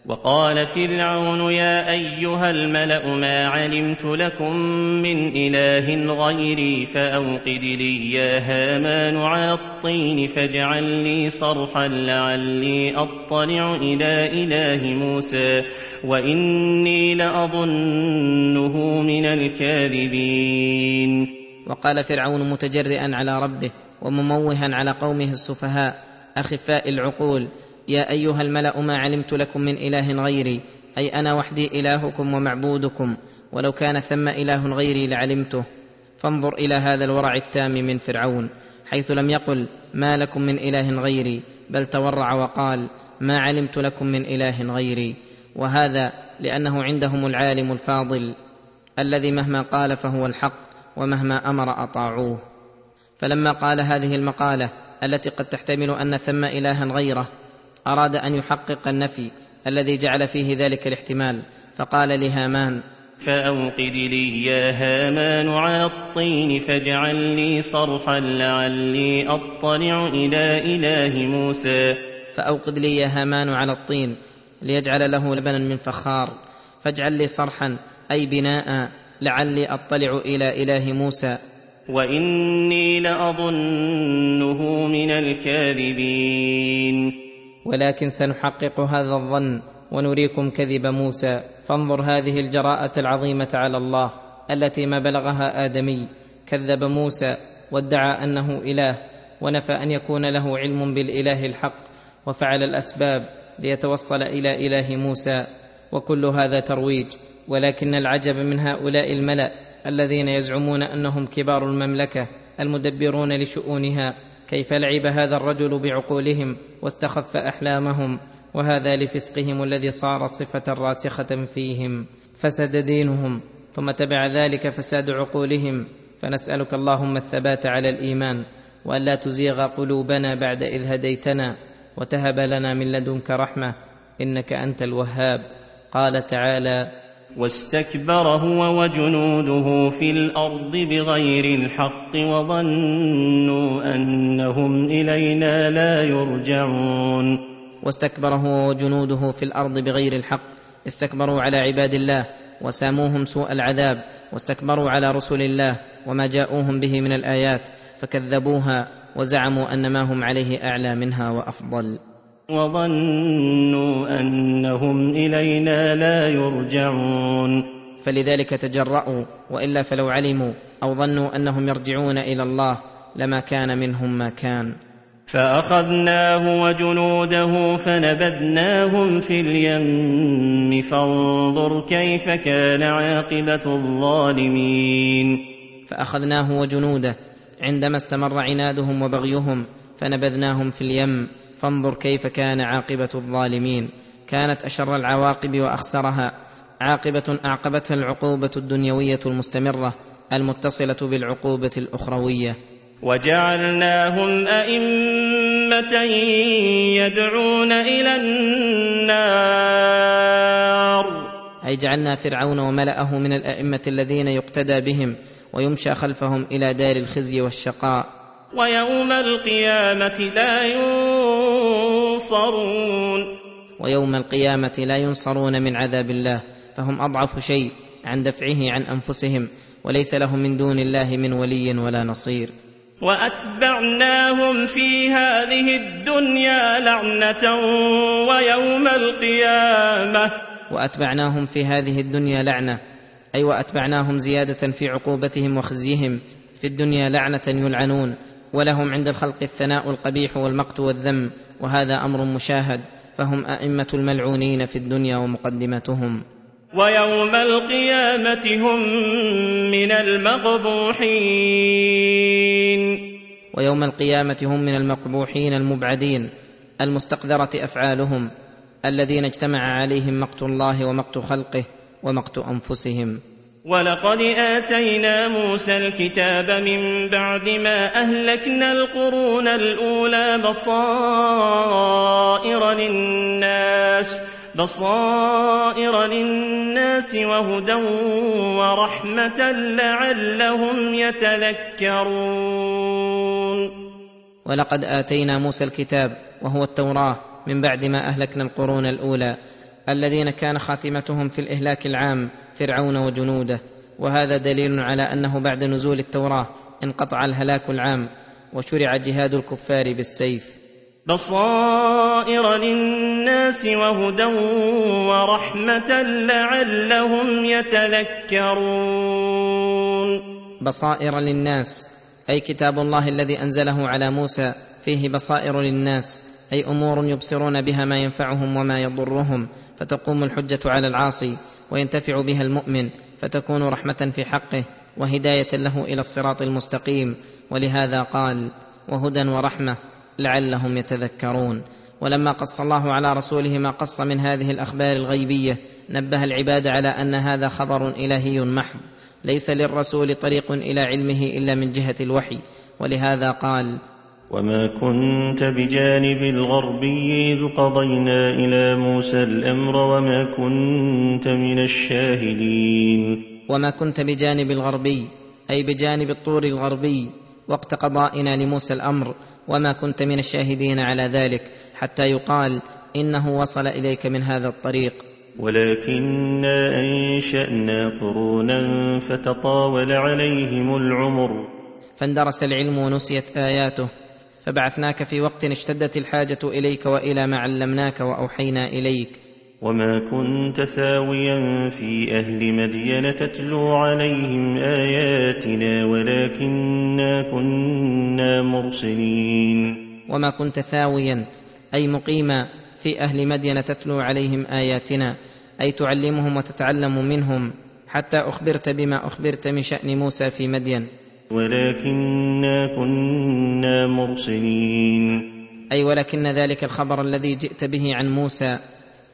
وقال فرعون يا أيها الملأ ما علمت لكم من إله غيري فأوقد لي يا هامان على الطين فاجعل لي صرحا لعلي أطلع إلى إله موسى وإني لأظنه من الكاذبين. وقال فرعون متجرئا على ربه ومموها على قومه السفهاء أخفاء العقول. يا أيها الملأ ما علمت لكم من إله غيري أي أنا وحدي إلهكم ومعبودكم. ولو كان ثم إله غيري لعلمته. فانظر إلى هذا الورع التام من فرعون حيث لم يقل ما لكم من إله غيري بل تورع وقال ما علمت لكم من إله غيري. وهذا لأنه عندهم العالم الفاضل الذي مهما قال فهو الحق ومهما أمر أطاعوه. فلما قال هذه المقالة التي قد تحتمل أن ثم إلها غيره أراد أن يحقق النفي الذي جعل فيه ذلك الاحتمال فقال لهامان فأوقد لي يا هامان على الطين فاجعل لي صرحا لعلي أطلع إلى إله موسى. فأوقد لي يا هامان على الطين ليجعل له لبنا من فخار فاجعل لي صرحا أي بناء لعلي أطلع إلى إله موسى. وإني لأظنه من الكاذبين ولكن سنحقق هذا الظن ونريكم كذب موسى. فانظر هذه الجراءة العظيمة على الله التي ما بلغها آدمي. كذب موسى وادعى أنه إله ونفى أن يكون له علم بالإله الحق وفعل الأسباب ليتوصل إلى إله موسى. وكل هذا ترويج ولكن العجب من هؤلاء الملأ الذين يزعمون أنهم كبار المملكة المدبرون لشؤونها كيف لعب هذا الرجل بعقولهم واستخف أحلامهم؟ وهذا لفسقهم الذي صار صفة راسخة فيهم. فسد دينهم ثم تبع ذلك فساد عقولهم. فنسألك اللهم الثبات على الإيمان والا تزيغ قلوبنا بعد إذ هديتنا وتهب لنا من لدنك رحمة إنك أنت الوهاب. قال تعالى واستكبر هو وجنوده في الأرض بغير الحق وظنوا أنهم إلينا لا يرجعون. واستكبر هو وجنوده في الأرض بغير الحق. استكبروا على عباد الله وساموهم سوء العذاب. واستكبروا على رسل الله وما جاءوهم به من الآيات. فكذبوها وزعموا أن ما هم عليه أعلى منها وأفضل. وظنوا أنهم إلينا لا يرجعون. فلذلك تجرأوا وإلا فلو علموا أو ظنوا أنهم يرجعون إلى الله لما كان منهم ما كان. فأخذناه وجنوده فنبذناهم في اليم فانظر كيف كان عاقبة الظالمين. فأخذناه وجنوده عندما استمر عنادهم وبغيهم فنبذناهم في اليم. فانظر كيف كان عاقبة الظالمين. كانت أشر العواقب وأخسرها. عاقبة أعقبتها العقوبة الدنيوية المستمرة المتصلة بالعقوبة الأخروية. وجعلناهم أئمة يدعون إلى النار. أي جعلنا فرعون وملأه من الأئمة الذين يقتدى بهم ويمشى خلفهم إلى دار الخزي والشقاء. ويوم القيامة لا ينصرون. ويوم القيامة لا ينصرون من عذاب الله فهم أضعف شيء عن دفعه عن أنفسهم وليس لهم من دون الله من ولي ولا نصير. وأتبعناهم في هذه الدنيا لعنة ويوم القيامة. وأتبعناهم في هذه الدنيا لعنة أي وأتبعناهم زيادة في عقوبتهم وخزيهم في الدنيا لعنة يلعنون. ولهم عند الخلق الثناء القبيح والمقت والذم وهذا أمر مشاهد فهم أئمة الملعونين في الدنيا ومقدمتهم. ويوم القيامة هم من المقبوحين. ويوم القيامة هم من المقبوحين المبعدين المستقذرة أفعالهم الذين اجتمع عليهم مقت الله ومقت خلقه ومقت أنفسهم. ولقد اتينا موسى الكتاب من بعد ما اهلكنا القرون الاولى بصائر للناس بصائر للناس وهدى ورحمه لعلهم يتذكرون ولقد اتينا موسى الكتاب وهو التوراه من بعد ما اهلكنا القرون الاولى الذين كان خاتمتهم في الاهلاك العام فرعون وجنوده وهذا دليل على أنه بعد نزول التوراة انقطع الهلاك العام وشرع جهاد الكفار بالسيف. بصائر للناس وهدى ورحمة لعلهم يتذكرون. بصائر للناس أي كتاب الله الذي أنزله على موسى فيه بصائر للناس أي أمور يبصرون بها ما ينفعهم وما يضرهم فتقوم الحجة على العاصي. وينتفع بها المؤمن فتكون رحمة في حقه وهداية له إلى الصراط المستقيم. ولهذا قال وهدى ورحمة لعلهم يتذكرون. ولما قص الله على رسوله ما قص من هذه الأخبار الغيبية نبه العباد على أن هذا خبر إلهي محض ليس للرسول طريق إلى علمه إلا من جهة الوحي. ولهذا قال وما كنت بجانب الغربي إذ قضينا إلى موسى الأمر وما كنت من الشاهدين وما كنت بجانب الغربي أي بجانب الطور الغربي وقت قضائنا لموسى الأمر وما كنت من الشاهدين على ذلك حتى يقال إنه وصل إليك من هذا الطريق. ولكنا أنشأنا قرونا فتطاول عليهم العمر. فاندرس العلم ونسيت آياته. فبعثناك في وقت اشتدت الحاجة إليك وإلى ما علمناك وأوحينا إليك. وما كنت ثاويا في أهل مدين تتلو عليهم آياتنا ولكنا كنا مرسلين. وما كنت ثاويا أي مقيما في أهل مدين تتلو عليهم آياتنا أي تعلمهم وتتعلم منهم حتى أخبرت بما أخبرت من شأن موسى في مدين. ولكنا كنا مرسلين. أي ولكن ذلك الخبر الذي جئت به عن موسى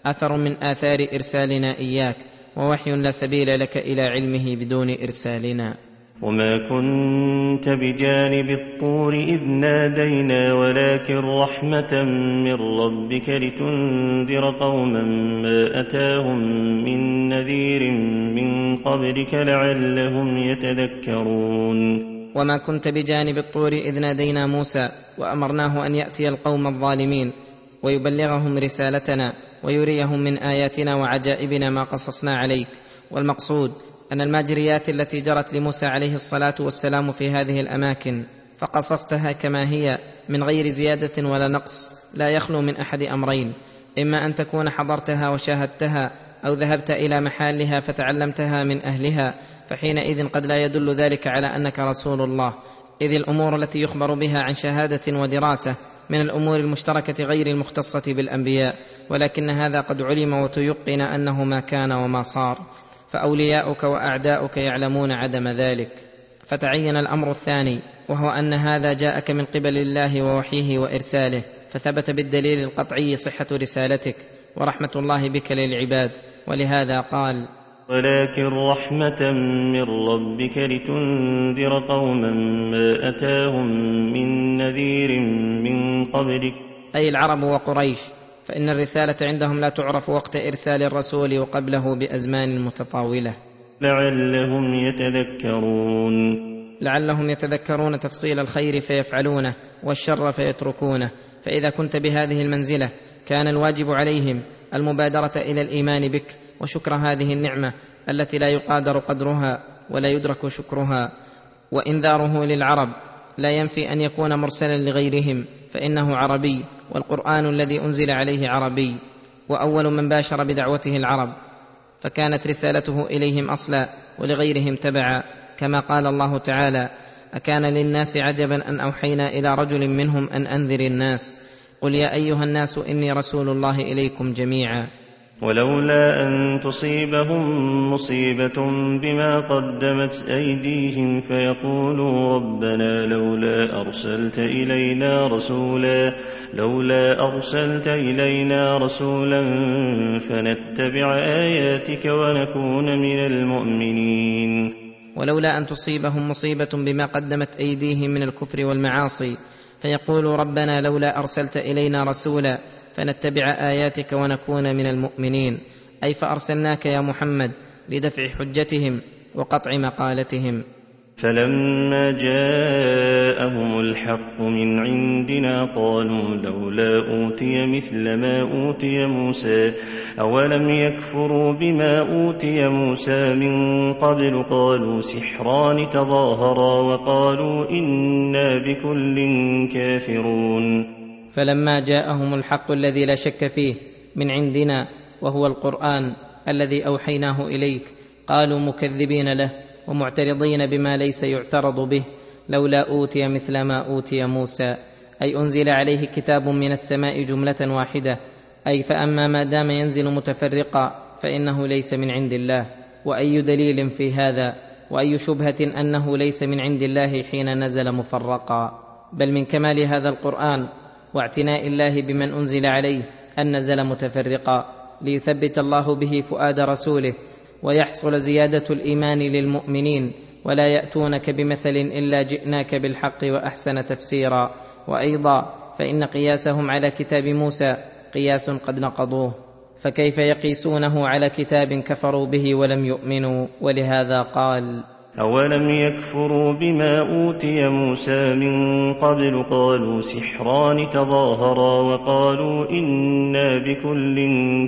أثر من آثار إرسالنا إياك ووحي لا سبيل لك إلى علمه بدون إرسالنا. وما كنت بجانب الطور اذ نادينا ولكن رحمه من ربك لتنذر قوما ما اتاهم من نذير من قبلك لعلهم يتذكرون وما كنت بجانب الطور اذ نادينا موسى وامرناه ان ياتي القوم الظالمين ويبلغهم رسالتنا ويريهم من اياتنا وعجائبنا ما قصصنا عليك والمقصود أن الماجريات التي جرت لموسى عليه الصلاة والسلام في هذه الأماكن فقصصتها كما هي من غير زيادة ولا نقص لا يخلو من أحد أمرين إما أن تكون حضرتها وشاهدتها أو ذهبت إلى محلها فتعلمتها من أهلها فحينئذ قد لا يدل ذلك على أنك رسول الله. إذ الأمور التي يخبر بها عن شهادة ودراسة من الأمور المشتركة غير المختصة بالأنبياء ولكن هذا قد علم وتيقن أنه ما كان وما صار. فأولياؤك وأعداؤك يعلمون عدم ذلك. فتعين الأمر الثاني وهو أن هذا جاءك من قبل الله ووحيه وإرساله فثبت بالدليل القطعي صحة رسالتك ورحمة الله بك للعباد. ولهذا قال ولكن رحمة من ربك لتنذر قوما ما أتاهم من نذير من قبلك. أي العرب وقريش. فإن الرسالة عندهم لا تعرف وقت إرسال الرسول وقبله بأزمان متطاولة. لعلهم يتذكرون. لعلهم يتذكرون تفصيل الخير فيفعلونه والشر فيتركونه. فإذا كنت بهذه المنزلة كان الواجب عليهم المبادرة إلى الإيمان بك وشكر هذه النعمة التي لا يقادر قدرها ولا يدرك شكرها. وإنذاره للعرب لا ينفي أن يكون مرسلا لغيرهم. فإنه عربي والقرآن الذي أنزل عليه عربي وأول من باشر بدعوته العرب. فكانت رسالته إليهم أصلا ولغيرهم تبعا. كما قال الله تعالى أكان للناس عجبا أن أوحينا إلى رجل منهم أن أنذر الناس. قل يا أيها الناس إني رسول الله إليكم جميعا. ولولا أن تصيبهم مصيبة بما قدمت أيديهم فيقولوا ربنا لولا أرسلت إلينا رسولا لولا أرسلت إلينا رسولا فنتبع آياتك ونكون من المؤمنين. ولولا أن تصيبهم مصيبة بما قدمت أيديهم من الكفر والمعاصي فيقولوا ربنا لولا أرسلت إلينا رسولا فنتبع آياتك ونكون من المؤمنين. أي فأرسلناك يا محمد لدفع حجتهم وقطع مقالتهم. فلما جاءهم الحق من عندنا قالوا لولا أوتي مثل ما أوتي موسى أولم يكفروا بما أوتي موسى من قبل؟ قالوا سحران تظاهرا وقالوا إنا بكل كافرون. فلما جاءهم الحق الذي لا شك فيه من عندنا وهو القرآن الذي أوحيناه إليك قالوا مكذبين له ومعترضين بما ليس يعترض به لولا أوتي مثل ما أوتي موسى. أي أنزل عليه كتاب من السماء جملة واحدة. أي فأما ما دام ينزل متفرقا فإنه ليس من عند الله. وأي دليل في هذا؟ وأي شبهة أنه ليس من عند الله حين نزل مفرقا؟ بل من كمال هذا القرآن واعتناء الله بمن أنزل عليه أن نزل متفرقا ليثبت الله به فؤاد رسوله ويحصل زيادة الإيمان للمؤمنين ولا يأتونك بمثل إلا جئناك بالحق وأحسن تفسيرا وأيضا فإن قياسهم على كتاب موسى قياس قد نقضوه فكيف يقيسونه على كتاب كفروا به ولم يؤمنوا ولهذا قال أولم يكفروا بما أوتي موسى من قبل قالوا سحران تظاهرا وقالوا إنا بكل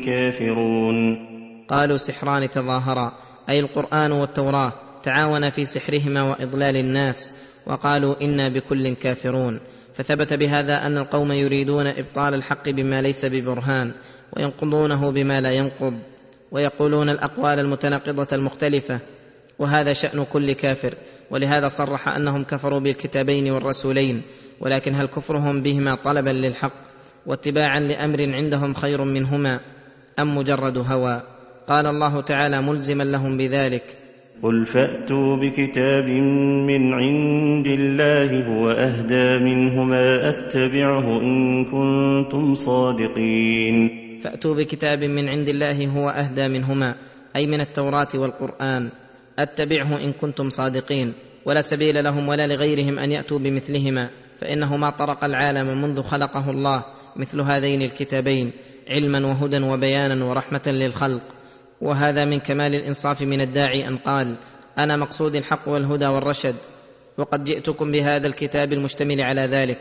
كافرون قالوا سحران تظاهرا أي القرآن والتوراة تعاونا في سحرهما وإضلال الناس وقالوا أنا بكل كافرون. فثبت بهذا أن القوم يريدون إبطال الحق بما ليس ببرهان وينقضونه بما لا ينقض ويقولون الأقوال المتناقضة المختلفة وهذا شأن كل كافر ولهذا صرح أنهم كفروا بالكتابين والرسولين ولكن هل كفرهم بهما طلبا للحق؟ واتباعا لأمر عندهم خير منهما أم مجرد هوى؟ قال الله تعالى ملزما لهم بذلك. قل فأتوا بكتاب من عند الله هو أهدى منهما أتبعه إن كنتم صادقين. فأتوا بكتاب من عند الله هو أهدى منهما أي من التوراة والقرآن. أتبعه إن كنتم صادقين ولا سبيل لهم ولا لغيرهم أن يأتوا بمثلهما فإنه ما طرق العالم منذ خلقه الله مثل هذين الكتابين علما وهدى وبيانا ورحمة للخلق. وهذا من كمال الإنصاف من الداعي أن قال أنا مقصود الحق والهدى والرشد وقد جئتكم بهذا الكتاب المشتمل على ذلك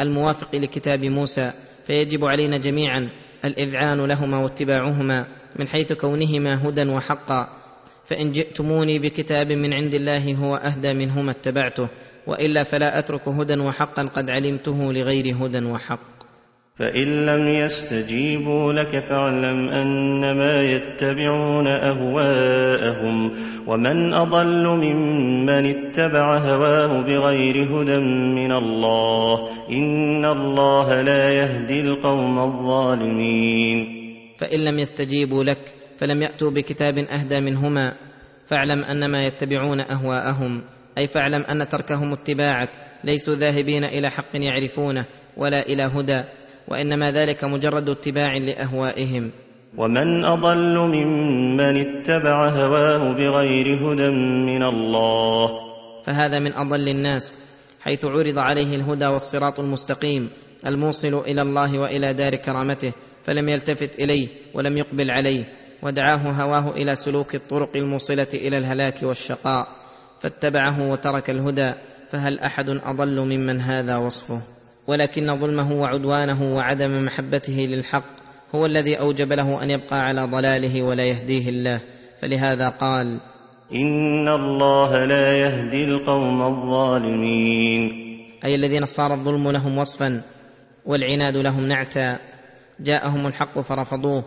الموافق لكتاب موسى فيجب علينا جميعا الإذعان لهما واتباعهما من حيث كونهما هدى وحقا. فإن جئتموني بكتاب من عند الله هو أهدى منهما اتبعته وإلا فلا أترك هدى وحقا قد علمته لغير هدى وحق. فإن لم يستجيبوا لك فاعلم أنما يتبعون أهواءهم ومن أضل ممن اتبع هواه بغير هدى من الله إن الله لا يهدي القوم الظالمين. فإن لم يستجيبوا لك فلم يأتوا بكتاب أهدى منهما. فاعلم انما يتبعون أهواءهم. أي فاعلم أن تركهم اتباعك. ليسوا ذاهبين إلى حق يعرفونه ولا إلى هدى. وإنما ذلك مجرد اتباع لأهوائهم. ومن أضل ممن اتبع هواه بغير هدى من الله. فهذا من أضل الناس حيث عرض عليه الهدى والصراط المستقيم الموصل إلى الله وإلى دار كرامته فلم يلتفت إليه ولم يقبل عليه. ودعاه هواه إلى سلوك الطرق الموصلة إلى الهلاك والشقاء فاتبعه وترك الهدى فهل أحد أضل ممن هذا وصفه؟ ولكن ظلمه وعدوانه وعدم محبته للحق هو الذي أوجب له أن يبقى على ضلاله ولا يهديه الله. فلهذا قال إن الله لا يهدي القوم الظالمين. أي الذين صار الظلم لهم وصفا والعناد لهم نعتا. جاءهم الحق فرفضوه.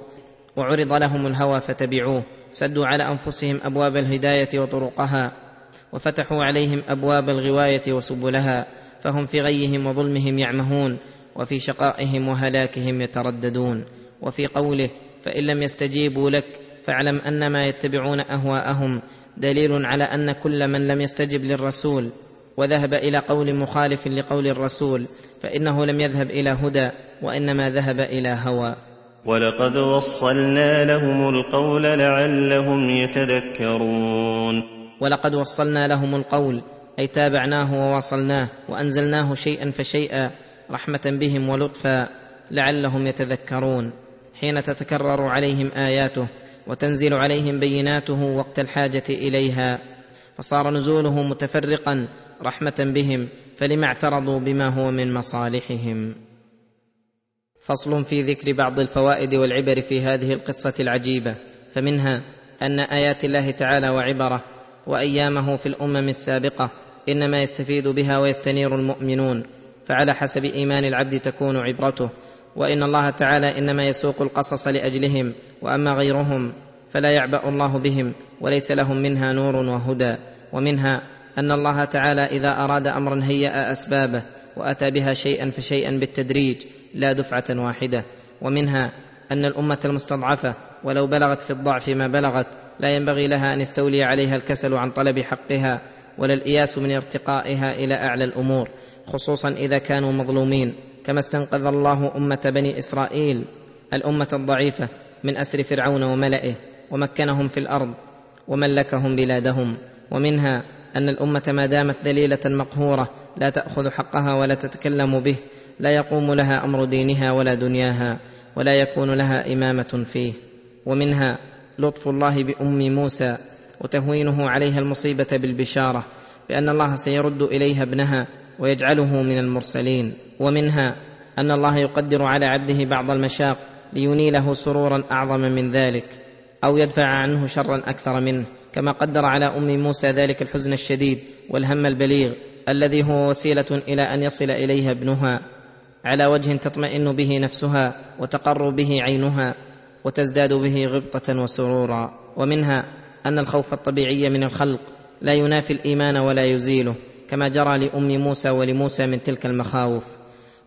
وعرض لهم الهوى فتبعوه سدوا على أنفسهم أبواب الهداية وطرقها وفتحوا عليهم أبواب الغواية وسبلها فهم في غيهم وظلمهم يعمهون وفي شقائهم وهلاكهم يترددون. وفي قوله فإن لم يستجيبوا لك فاعلم أنما يتبعون أهواءهم دليل على أن كل من لم يستجب للرسول وذهب إلى قول مخالف لقول الرسول فإنه لم يذهب إلى هدى وإنما ذهب إلى هوى. ولقد وصلنا لهم القول لعلهم يتذكرون. ولقد وصلنا لهم القول أي تابعناه وواصلناه وأنزلناه شيئا فشيئا رحمة بهم ولطفا لعلهم يتذكرون. حين تتكرر عليهم آياته وتنزل عليهم بيناته وقت الحاجة إليها فصار نزوله متفرقا رحمة بهم فلم اعترضوا بما هو من مصالحهم. فصل في ذكر بعض الفوائد والعبر في هذه القصة العجيبة فمنها أن آيات الله تعالى وعبره وأيامه في الأمم السابقة إنما يستفيد بها ويستنير المؤمنون فعلى حسب إيمان العبد تكون عبرته وإن الله تعالى إنما يسوق القصص لأجلهم وأما غيرهم فلا يعبأ الله بهم وليس لهم منها نور وهدى ومنها أن الله تعالى إذا أراد أمرا هيأ أسبابه وأتى بها شيئا فشيئا بالتدريج لا دفعة واحدة ومنها أن الأمة المستضعفة ولو بلغت في الضعف ما بلغت لا ينبغي لها أن يستولي عليها الكسل عن طلب حقها ولا الإياس من ارتقائها إلى أعلى الأمور خصوصا إذا كانوا مظلومين. كما استنقذ الله أمة بني إسرائيل الأمة الضعيفة من أسر فرعون وملئه ومكنهم في الأرض وملكهم بلادهم. ومنها أن الأمة ما دامت ذليله مقهورة لا تأخذ حقها ولا تتكلم به لا يقوم لها أمر دينها ولا دنياها ولا يكون لها إمامة فيه. ومنها لطف الله بأم موسى وتهوينه عليها المصيبة بالبشارة بأن الله سيرد إليها ابنها ويجعله من المرسلين. ومنها أن الله يقدر على عبده بعض المشاق لينيله سرورا أعظم من ذلك أو يدفع عنه شرا أكثر منه. كما قدر على أم موسى ذلك الحزن الشديد والهم البليغ الذي هو وسيلة إلى أن يصل إليها ابنها. على وجه تطمئن به نفسها وتقر به عينها وتزداد به غبطة وسرورا. ومنها أن الخوف الطبيعي من الخلق لا ينافي الإيمان ولا يزيله كما جرى لأم موسى ولموسى من تلك المخاوف.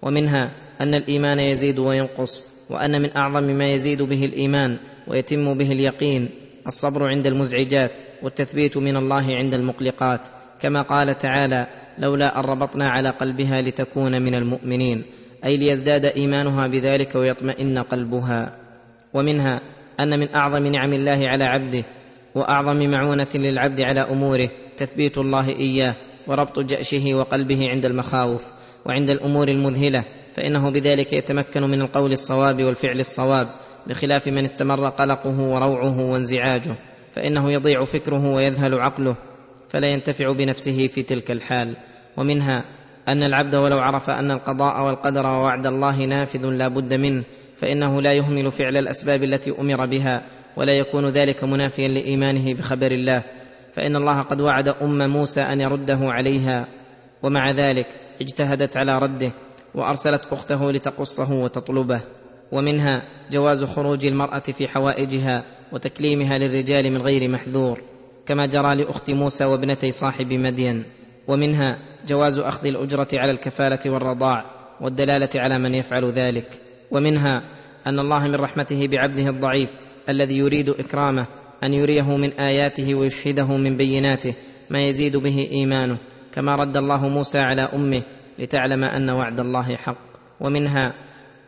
ومنها أن الإيمان يزيد وينقص وأن من أعظم ما يزيد به الإيمان ويتم به اليقين الصبر عند المزعجات والتثبيت من الله عند المقلقات. كما قال تعالى لولا أن ربطنا على قلبها لتكون من المؤمنين أي ليزداد إيمانها بذلك ويطمئن قلبها. ومنها أن من أعظم نعم الله على عبده وأعظم معونة للعبد على أموره تثبيت الله إياه وربط جأشه وقلبه عند المخاوف وعند الأمور المذهلة فإنه بذلك يتمكن من القول الصواب والفعل الصواب بخلاف من استمر قلقه وروعه وانزعاجه فإنه يضيع فكره ويذهل عقله فلا ينتفع بنفسه في تلك الحال. ومنها أن العبد ولو عرف أن القضاء والقدر ووعد الله نافذ لا بد منه فإنه لا يهمل فعل الأسباب التي أمر بها ولا يكون ذلك منافيا لإيمانه بخبر الله. فإن الله قد وعد أم موسى أن يرده عليها ومع ذلك اجتهدت على رده وأرسلت أخته لتقصه وتطلبه. ومنها جواز خروج المرأة في حوائجها وتكليمها للرجال من غير محذور كما جرى لأخت موسى وابنتي صاحب مدين. ومنها جواز أخذ الأجرة على الكفالة والرضاع والدلالة على من يفعل ذلك. ومنها أن الله من رحمته بعبده الضعيف الذي يريد إكرامه أن يريه من آياته ويشهده من بيناته ما يزيد به إيمانه كما رد الله موسى على أمه لتعلم أن وعد الله حق. ومنها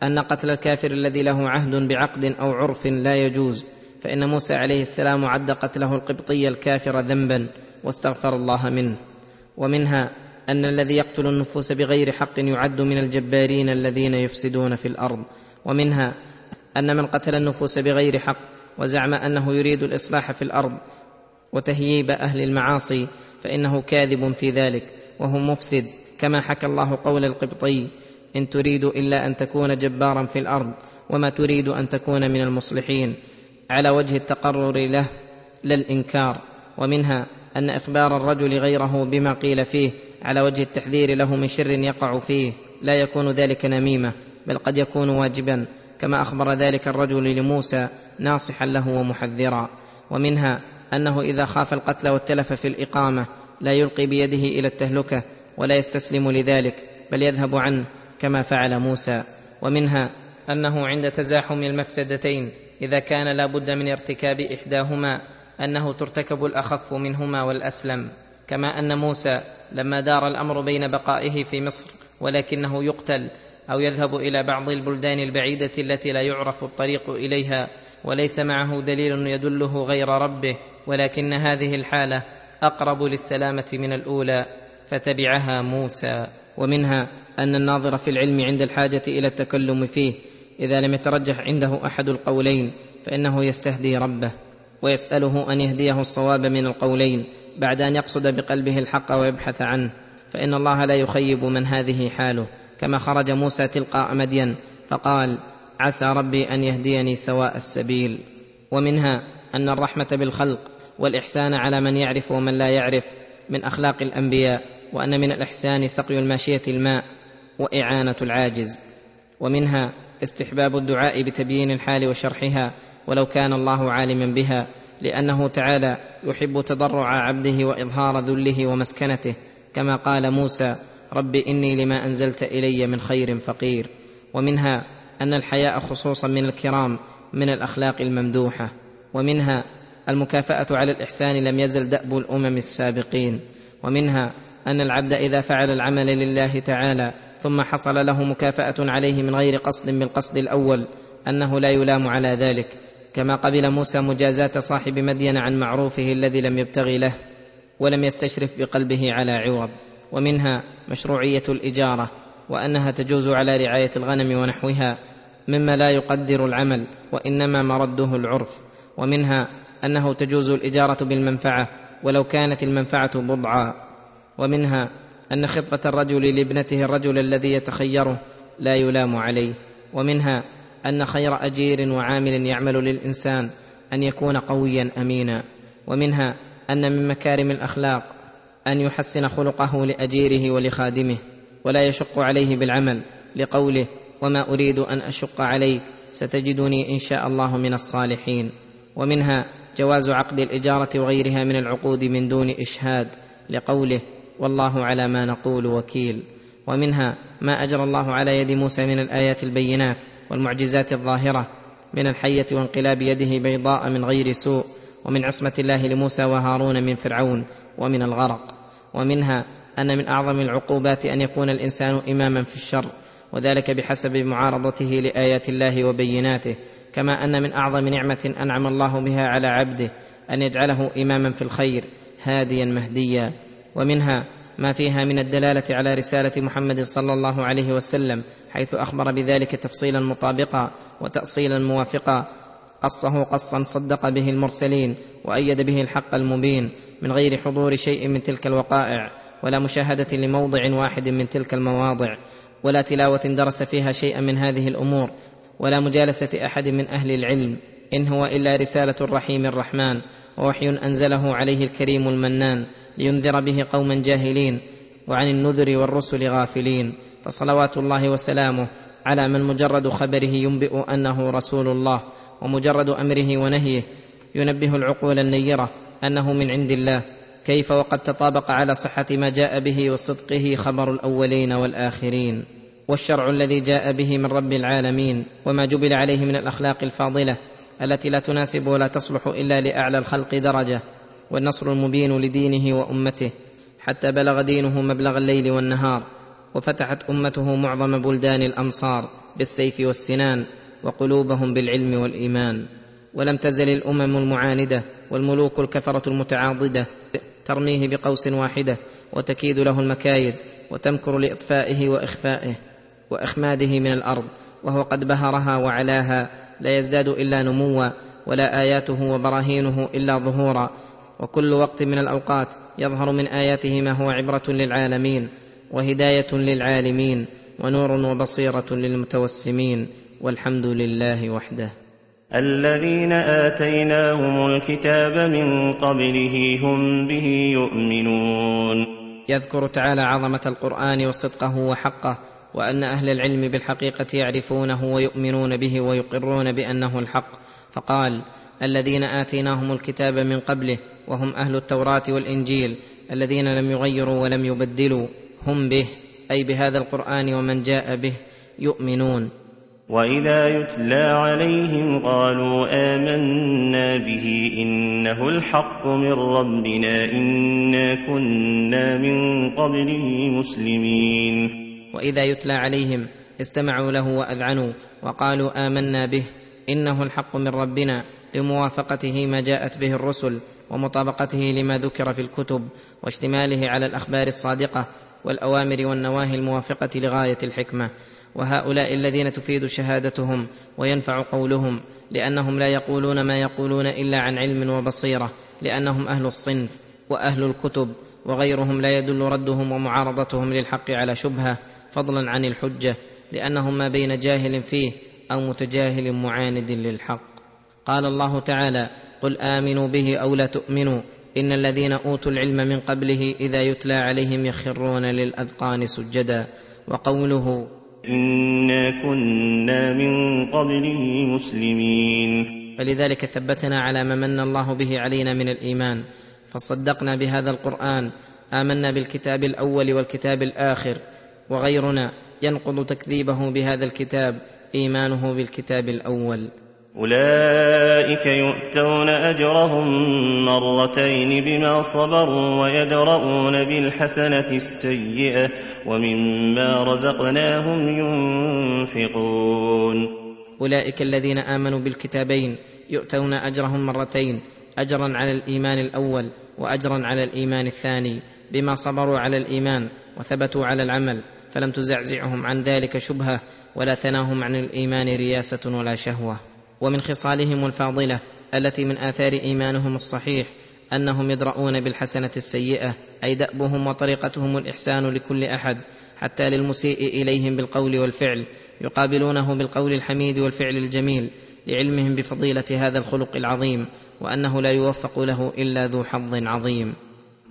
أن قتل الكافر الذي له عهد بعقد أو عرف لا يجوز فإن موسى عليه السلام عد قتله القبطي الكافر ذنبا واستغفر الله منه. ومنها أن الذي يقتل النفوس بغير حق يعد من الجبارين الذين يفسدون في الأرض. ومنها أن من قتل النفوس بغير حق وزعم أنه يريد الإصلاح في الأرض وتهييب أهل المعاصي فإنه كاذب في ذلك وهو مفسد. كما حكى الله قول القبطي إن تريد إلا أن تكون جبارا في الأرض وما تريد أن تكون من المصلحين. على وجه التقرر له لا الانكار ومنها أن أخبار الرجل غيره بما قيل فيه على وجه التحذير له من شر يقع فيه لا يكون ذلك نميمة بل قد يكون واجبا كما أخبر ذلك الرجل لموسى ناصحا له ومحذرا. ومنها أنه إذا خاف القتل والتلف في الإقامة لا يلقي بيده إلى التهلكة ولا يستسلم لذلك بل يذهب عنه كما فعل موسى. ومنها أنه عند تزاحم المفسدتين إذا كان لا بد من ارتكاب إحداهما أنه ترتكب الأخف منهما والأسلم كما أن موسى لما دار الأمر بين بقائه في مصر ولكنه يقتل أو يذهب إلى بعض البلدان البعيدة التي لا يعرف الطريق إليها وليس معه دليل يدله غير ربه ولكن هذه الحالة أقرب للسلامة من الأولى فتبعها موسى. ومنها أن الناظر في العلم عند الحاجة إلى التكلم فيه إذا لم يترجح عنده أحد القولين فإنه يستهدي ربه. ويسأله أن يهديه الصواب من القولين بعد أن يقصد بقلبه الحق ويبحث عنه. فإن الله لا يخيب من هذه حاله. كما خرج موسى تلقاء مدين فقال عسى ربي أن يهديني سواء السبيل. ومنها أن الرحمة بالخلق والإحسان على من يعرف ومن لا يعرف من أخلاق الأنبياء وأن من الإحسان سقي الماشيه الماء وإعانة العاجز. ومنها استحباب الدعاء بتبيين الحال وشرحها ولو كان الله عالما بها لأنه تعالى يحب تضرع عبده وإظهار ذله ومسكنته كما قال موسى رب إني لما أنزلت إلي من خير فقير ومنها أن الحياء خصوصا من الكرام من الأخلاق الممدوحة. ومنها المكافأة على الإحسان لم يزل دأب الأمم السابقين. ومنها أن العبد إذا فعل العمل لله تعالى ثم حصل له مكافأة عليه من غير قصد بالقصد الأول أنه لا يلام على ذلك. كما قبل موسى مجازاة صاحب مدين عن معروفه الذي لم يبتغ له ولم يستشرف بقلبه على عوض ومنها مشروعية الإجارة وأنها تجوز على رعاية الغنم ونحوها مما لا يقدر العمل وإنما مرده العرف ومنها أنه تجوز الإجارة بالمنفعة ولو كانت المنفعة بضعا ومنها أن خطبه الرجل لابنته الرجل الذي يتخيره لا يلام عليه ومنها أن خير أجير وعامل يعمل للإنسان أن يكون قويا أمينا ومنها أن من مكارم الأخلاق أن يحسن خلقه لأجيره ولخادمه ولا يشق عليه بالعمل لقوله وما أريد أن أشق عليك ستجدني إن شاء الله من الصالحين ومنها جواز عقد الإجارة وغيرها من العقود من دون إشهاد لقوله والله على ما نقول وكيل ومنها ما اجرى الله على يد موسى من الآيات البينات والمعجزات الظاهرة من الحية وانقلاب يده بيضاء من غير سوء ومن عصمة الله لموسى وهارون من فرعون ومن الغرق. ومنها أن من أعظم العقوبات أن يكون الإنسان إماما في الشر وذلك بحسب معارضته لآيات الله وبيناته. كما أن من أعظم نعمة أنعم الله بها على عبده أن يجعله إماما في الخير هاديا مهديا. ومنها ما فيها من الدلالة على رسالة محمد صلى الله عليه وسلم حيث أخبر بذلك تفصيلا مطابقا وتاصيلا موافقا. قصه قصا صدق به المرسلين وأيد به الحق المبين من غير حضور شيء من تلك الوقائع ولا مشاهدة لموضع واحد من تلك المواضع ولا تلاوة درس فيها شيئا من هذه الأمور ولا مجالسة أحد من أهل العلم. إن هو إلا رسالة الرحيم الرحمن ووحي أنزله عليه الكريم المنان. لينذر به قوما جاهلين وعن النذر والرسل غافلين. فصلوات الله وسلامه على من مجرد خبره ينبئ أنه رسول الله ومجرد أمره ونهيه ينبه العقول النيرة أنه من عند الله. كيف وقد تطابق على صحة ما جاء به وصدقه خبر الأولين والآخرين. والشرع الذي جاء به من رب العالمين وما جبل عليه من الأخلاق الفاضلة التي لا تناسب ولا تصلح إلا لأعلى الخلق درجة. والنصر المبين لدينه وأمته حتى بلغ دينه مبلغ الليل والنهار وفتحت أمته معظم بلدان الأمصار بالسيف والسنان وقلوبهم بالعلم والإيمان. ولم تزل الأمم المعاندة والملوك الكفرة المتعاضدة ترميه بقوس واحدة وتكيد له المكايد وتمكر لإطفائه وإخفائه وأخماده من الأرض وهو قد بهرها وعلاها لا يزداد إلا نموا ولا آياته وبراهينه إلا ظهورا. وكل وقت من الأوقات يظهر من آياته ما هو عبرة للعالمين وهداية للعالمين ونور وبصيرة للمتوسمين والحمد لله وحده. الذين آتيناهم الكتاب من قبله هم به يؤمنون. يذكر تعالى عظمة القرآن وصدقه وحقه وأن أهل العلم بالحقيقة يعرفونه ويؤمنون به ويقرون بأنه الحق. فقال الذين آتيناهم الكتاب من قبله وهم أهل التوراة والإنجيل الذين لم يغيروا ولم يبدلوا هم به أي بهذا القرآن ومن جاء به يؤمنون. وإذا يتلى عليهم قالوا آمنا به إنه الحق من ربنا إنا كنا من قبله مسلمين. وإذا يتلى عليهم استمعوا له وأذعنوا وقالوا آمنا به إنه الحق من ربنا لموافقته ما جاءت به الرسل ومطابقته لما ذكر في الكتب واشتماله على الأخبار الصادقة والأوامر والنواهي الموافقة لغاية الحكمة. وهؤلاء الذين تفيد شهادتهم وينفع قولهم لأنهم لا يقولون ما يقولون إلا عن علم وبصيرة لأنهم أهل الصنف وأهل الكتب وغيرهم لا يدل ردهم ومعارضتهم للحق على شبهة فضلا عن الحجة لأنهم ما بين جاهل فيه أو متجاهل معاند للحق. قال الله تعالى قل آمنوا به أو لا تؤمنوا. إن الذين أوتوا العلم من قبله إذا يتلى عليهم يخرون للأذقان سجدا. وقوله انا كنا من قبله مسلمين. فلذلك ثبتنا على ما من الله به علينا من الإيمان. فصدقنا بهذا القرآن. آمنا بالكتاب الأول والكتاب الآخر. وغيرنا ينقض تكذيبه بهذا الكتاب. إيمانه بالكتاب الأول. أولئك يؤتون أجرهم مرتين بما صبروا ويدرؤون بالحسنة السيئة ومما رزقناهم ينفقون. أولئك الذين آمنوا بالكتابين يؤتون أجرهم مرتين اجرا على الإيمان الأول واجرا على الإيمان الثاني بما صبروا على الإيمان وثبتوا على العمل فلم تزعزعهم عن ذلك شبهة ولا ثناهم عن الإيمان رياسة ولا شهوة. ومن خصالهم الفاضلة التي من آثار إيمانهم الصحيح أنهم يدرؤون بالحسنة السيئة أي دأبهم وطريقتهم الإحسان لكل أحد حتى للمسيء إليهم بالقول والفعل يقابلونه بالقول الحميد والفعل الجميل لعلمهم بفضيلة هذا الخلق العظيم وأنه لا يوفق له إلا ذو حظ عظيم.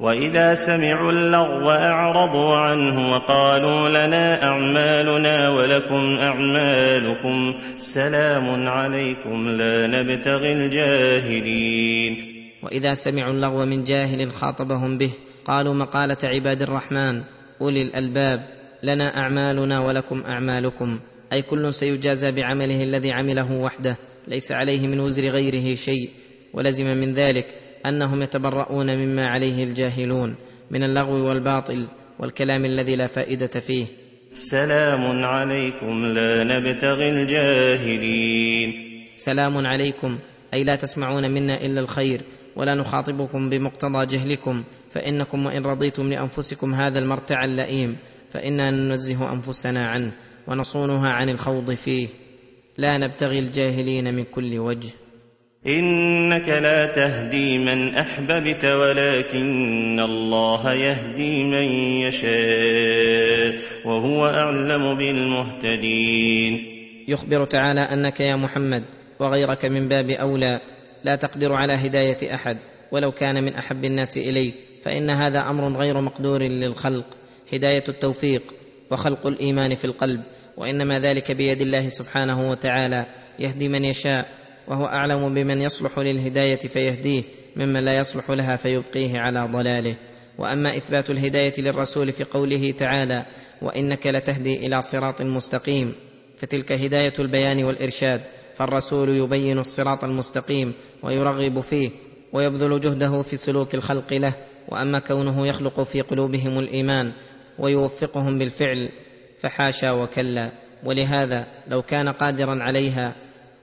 وإذا سمعوا اللغو أعرضوا عنه وقالوا لنا أعمالنا ولكم أعمالكم سلام عليكم لا نبتغي الجاهلين. وإذا سمعوا اللغو من جاهل خاطبهم به قالوا مقالة عباد الرحمن أولي الألباب لنا أعمالنا ولكم أعمالكم. أي كل سيجازى بعمله الذي عمله وحده ليس عليه من وزر غيره شيء ولزم من ذلك. أنهم يتبرؤون مما عليه الجاهلون من اللغو والباطل والكلام الذي لا فائدة فيه. سلام عليكم لا نبتغي الجاهلين. سلام عليكم أي لا تسمعون منا إلا الخير ولا نخاطبكم بمقتضى جهلكم فإنكم وإن رضيتم لأنفسكم هذا المرتع اللئيم فإنا ننزه أنفسنا عنه ونصونها عن الخوض فيه. لا نبتغي الجاهلين من كل وجه. إنك لا تهدي من أحببت ولكن الله يهدي من يشاء وهو أعلم بالمهتدين. يخبر تعالى أنك يا محمد وغيرك من باب أولى لا تقدر على هداية أحد ولو كان من أحب الناس إليك فإن هذا أمر غير مقدور للخلق هداية التوفيق وخلق الإيمان في القلب وإنما ذلك بيد الله سبحانه وتعالى يهدي من يشاء وهو أعلم بمن يصلح للهداية فيهديه ممن لا يصلح لها فيبقيه على ضلاله. وأما إثبات الهداية للرسول في قوله تعالى وإنك لتهدي إلى صراط مستقيم فتلك هداية البيان والإرشاد. فالرسول يبين الصراط المستقيم ويرغب فيه ويبذل جهده في سلوك الخلق له. وأما كونه يخلق في قلوبهم الإيمان ويوفقهم بالفعل فحاشا وكلا. ولهذا لو كان قادرا عليها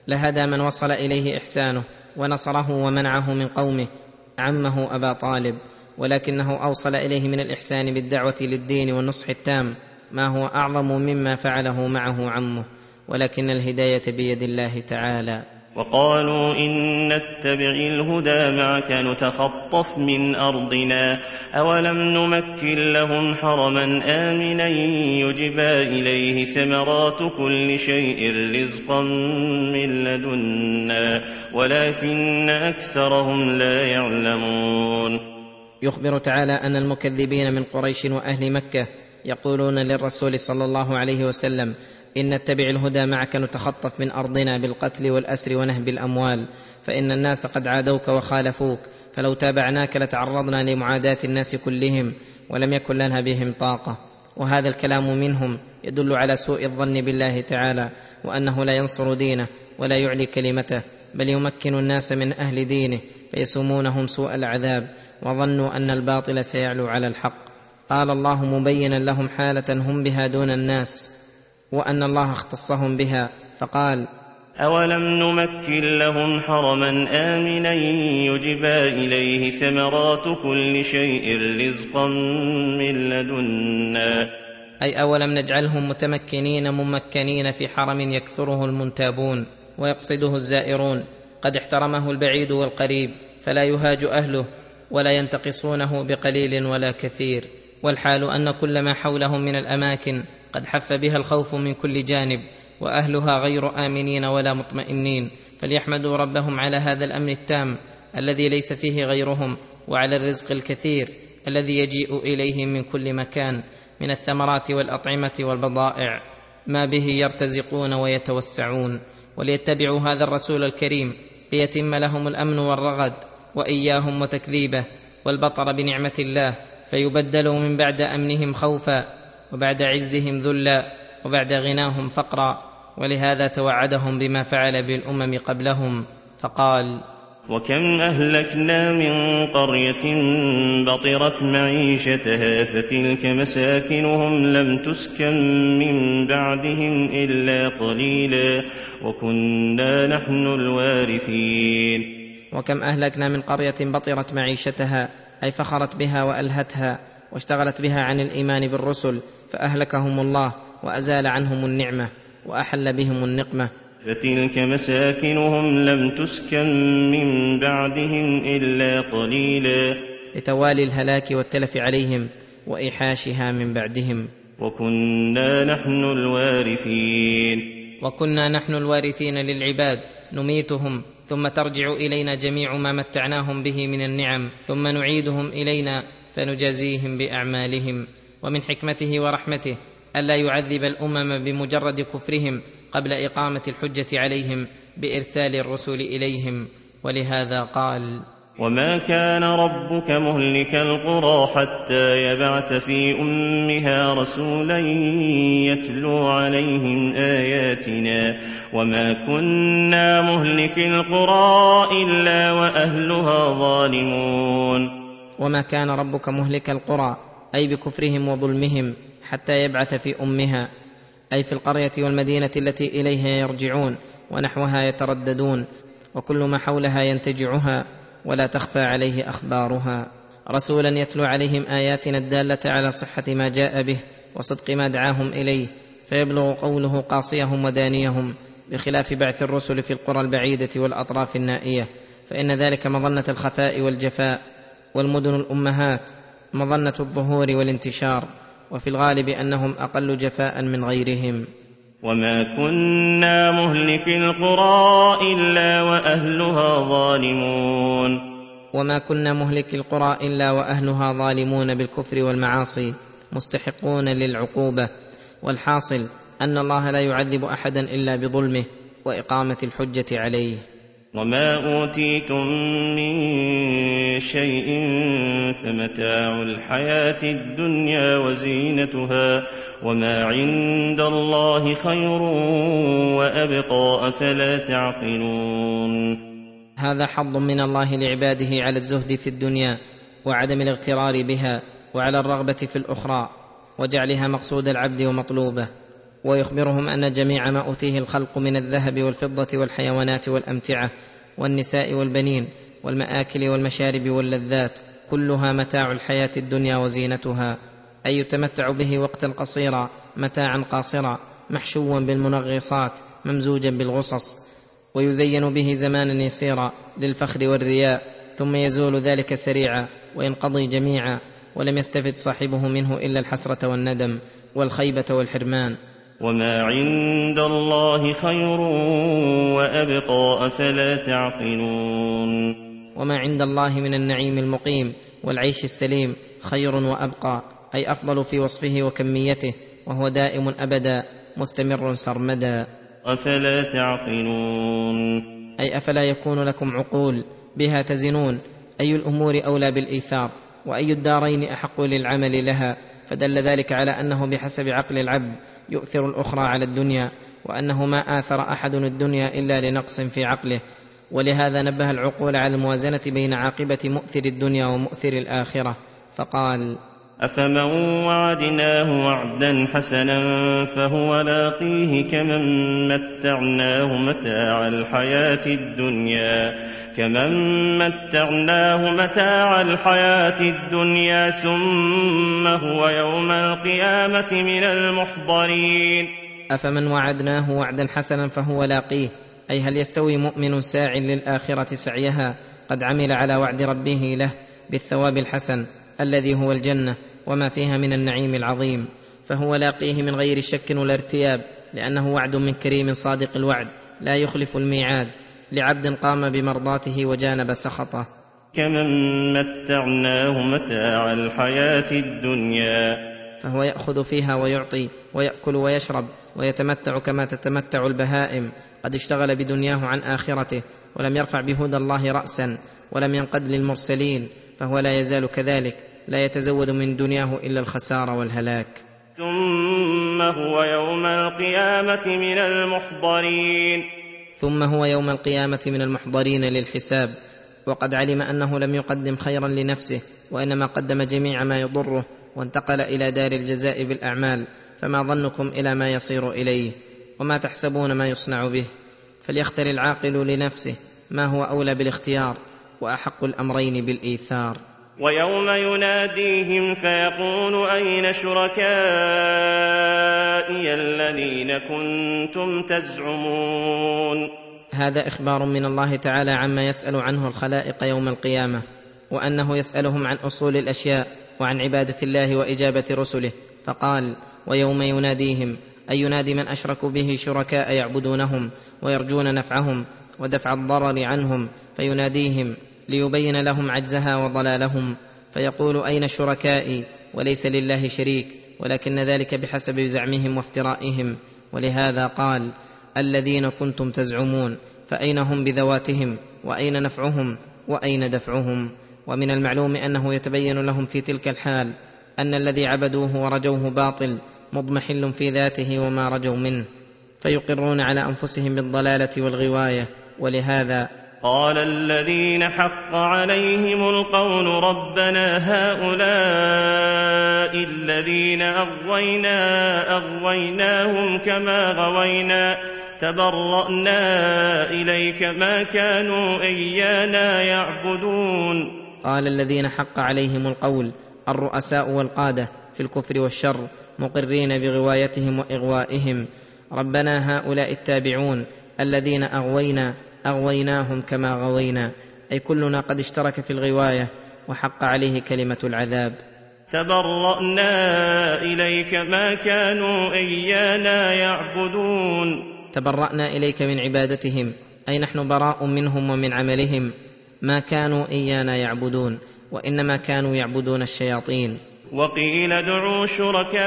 لهدى من وصل إليه إحسانه ونصره ومنعه من قومه. عمه أبا طالب ولكنه أوصل إليه من الإحسان بالدعوة للدين والنصح التام ما هو أعظم مما فعله معه عمه ولكن الهداية بيد الله تعالى. وقالوا إن نتبع الهدى معك نتخطف من أرضنا. أولم نمكن لهم حرما آمنا يجبى إليه ثمرات كل شيء رزقا من لدنا ولكن أكثرهم لا يعلمون. يخبر تعالى أن المكذبين من قريش وأهل مكة يقولون للرسول صلى الله عليه وسلم إن نتبع الهدى معك نتخطف من أرضنا بالقتل والأسر ونهب الأموال فإن الناس قد عادوك وخالفوك فلو تابعناك لتعرضنا لمعاداة الناس كلهم ولم يكن لنا بهم طاقة. وهذا الكلام منهم يدل على سوء الظن بالله تعالى وأنه لا ينصر دينه ولا يعلي كلمته بل يمكن الناس من أهل دينه فيسومونهم سوء العذاب وظنوا أن الباطل سيعلو على الحق. قال الله مبينا لهم حالة هم بها دون الناس. وأن الله اختصهم بها. فقال أولم نمكن لهم حرما آمنا يجبى إليه ثمرات كل شيء رزقا من لدنا. أي اولم نجعلهم متمكنين ممكنين في حرم يكثره المنتابون ويقصده الزائرون. قد احترمه البعيد والقريب فلا يهاج اهله ولا ينتقصونه بقليل ولا كثير. والحال ان كل ما حولهم من الاماكن قد حف بها الخوف من كل جانب وأهلها غير آمنين ولا مطمئنين. فليحمدوا ربهم على هذا الامن التام الذي ليس فيه غيرهم وعلى الرزق الكثير الذي يجيء اليهم من كل مكان من الثمرات والأطعمة والبضائع ما به يرتزقون ويتوسعون. وليتبعوا هذا الرسول الكريم ليتم لهم الأمن والرغد وإياهم وتكذيبه والبطر بنعمة الله فيبدلوا من بعد أمنهم خوفا وبعد عزهم ذلا وبعد غناهم فقرا ولهذا توعدهم بما فعل بالأمم قبلهم فقال وكم أهلكنا من قرية بطرت معيشتها فتلك مساكنهم لم تسكن من بعدهم إلا قليلا وكنا نحن الوارثين. وكم أهلكنا من قرية بطرت معيشتها أي فخرت بها وألهتها واشتغلت بها عن الإيمان بالرسل فأهلكهم الله وأزال عنهم النعمة وأحل بهم النقمة. فتلك مساكنهم لم تسكن من بعدهم إلا قليلا. لتوالي الهلاك والتلف عليهم وإيحاشها من بعدهم. وكنا نحن الوارثين. وكنا نحن الوارثين للعباد نميتهم ثم ترجع إلينا جميع ما متعناهم به من النعم ثم نعيدهم إلينا فنجازيهم بأعمالهم. ومن حكمته ورحمته الا يعذب الأمم بمجرد كفرهم قبل إقامة الحجة عليهم بإرسال الرسل إليهم. ولهذا قال وما كان ربك مهلك القرى حتى يبعث في أمها رسولا يتلو عليهم آياتنا. وما كنا مهلك القرى إلا وأهلها ظالمون. وما كان ربك مهلك القرى أي بكفرهم وظلمهم حتى يبعث في أمها أي في القرية والمدينة التي إليها يرجعون ونحوها يترددون وكل ما حولها ينتجعها ولا تخفى عليه أخبارها. رسولا يتلو عليهم آياتنا الدالة على صحة ما جاء به وصدق ما دعاهم إليه فيبلغ قوله قاصيهم ودانيهم بخلاف بعث الرسل في القرى البعيدة والأطراف النائية فإن ذلك مظنة الخفاء والجفاء والمدن الأمهات. مظنة الظهور والانتشار وفي الغالب أنهم أقل جفاء من غيرهم. وما كنا مهلك القرى إلا وأهلها ظالمون. وما كنا مهلك القرى إلا وأهلها ظالمون بالكفر والمعاصي مستحقون للعقوبة. والحاصل أن الله لا يعذب أحدا إلا بظلمه وإقامة الحجة عليه. وما أوتيتم من شيء فمتاع الحياة الدنيا وزينتها وما عند الله خير وأبقى أفلا تعقلون هذا حظ من الله لعباده على الزهد في الدنيا وعدم الاغترار بها وعلى الرغبة في الأخرى وجعلها مقصود العبد ومطلوبه ويخبرهم أن جميع ما أوتيه الخلق من الذهب والفضة والحيوانات والأمتعة والنساء والبنين والمآكل والمشارب واللذات كلها متاع الحياة الدنيا وزينتها أي يتمتع به وقتا قصيرا متاعا قاصرا محشوا بالمنغصات ممزوجا بالغصص ويزين به زمانا يسيرا للفخر والرياء ثم يزول ذلك سريعا وينقضي جميعا ولم يستفد صاحبه منه إلا الحسرة والندم والخيبة والحرمان. وما عند الله خير وابقى افلا تعقلون وما عند الله من النعيم المقيم والعيش السليم خير وابقى أي أفضل في وصفه وكميته وهو دائم أبدا مستمر سرمدا. افلا تعقلون أي أفلا يكون لكم عقول بها تزنون أي الأمور أولى بالإيثار وأي الدارين أحق للعمل لها. فدل ذلك على أنه بحسب عقل العبد يؤثر الأخرى على الدنيا وأنه ما آثر أحد الدنيا إلا لنقص في عقله. ولهذا نبه العقول على الموازنة بين عاقبة مؤثر الدنيا ومؤثر الآخرة فقال أفمن وعدناه وعدا حسنا فهو لاقيه كمن متعناه متاع الحياة الدنيا. كمن متعناه متاع الحياة الدنيا ثم هو يوم القيامه من المحضرين افمن وعدناه وعدا حسنا فهو لاقيه؟ أي هل يستوي مؤمن ساع للآخرة سعيها قد عمل على وعد ربه له بالثواب الحسن الذي هو الجنة وما فيها من النعيم العظيم؟ فهو لاقيه من غير شك ولا ارتياب لأنه وعد من كريم صادق الوعد لا يخلف الميعاد. لعبد قام بمرضاته وجانب سخطه. كمن متعناه متاع الحياة الدنيا. فهو يأخذ فيها ويعطي ويأكل ويشرب ويتمتع كما تتمتع البهائم. قد اشتغل بدنياه عن آخرته ولم يرفع بهدى الله رأسا ولم ينقد للمرسلين. فهو لا يزال كذلك لا يتزود من دنياه إلا الخسار والهلاك. ثم هو يوم القيامة من المحضرين. ثم هو يوم القيامة من المحضرين للحساب وقد علم أنه لم يقدم خيرا لنفسه وإنما قدم جميع ما يضره وانتقل إلى دار الجزاء بالأعمال فما ظنكم إلى ما يصير إليه وما تحسبون ما يصنع به. فليختر العاقل لنفسه ما هو أولى بالاختيار وأحق الأمرين بالإيثار. ويوم يناديهم فيقول أين شركائي الذين كنتم تزعمون. هذا إخبار من الله تعالى عما يسأل عنه الخلائق يوم القيامة وأنه يسألهم عن أصول الأشياء وعن عبادة الله وإجابة رسله فقال ويوم يناديهم أي ينادي من اشركوا به شركاء يعبدونهم ويرجون نفعهم ودفع الضرر عنهم فيناديهم ليبين لهم عجزها وضلالهم فيقول أين شركائي وليس لله شريك؟ ولكن ذلك بحسب زعمهم وافترائهم. ولهذا قال الذين كنتم تزعمون فأين هم بذواتهم؟ وأين نفعهم؟ وأين دفعهم؟ ومن المعلوم أنه يتبين لهم في تلك الحال أن الذي عبدوه ورجوه باطل مضمحل في ذاته وما رجوا منه فيقرون على أنفسهم بالضلالة والغواية. ولهذا قال الذين حق عليهم القول ربنا هؤلاء الذين أغوينا أغويناهم كما غوينا تبرأنا إليك ما كانوا إيانا يعبدون قال الذين حق عليهم القول الرؤساء والقادة في الكفر والشر مقرين بغوايتهم وإغوائهم ربنا هؤلاء التابعون الذين أغوينا أغويناهم كما غوينا. أي كلنا قد اشترك في الغواية وحق عليه كلمة العذاب. تبرأنا إليك ما كانوا إيانا يعبدون. تبرأنا إليك من عبادتهم. أي نحن براء منهم ومن عملهم. ما كانوا إيانا يعبدون. وإنما كانوا يعبدون الشياطين. وقيل ادعوا شركاءكم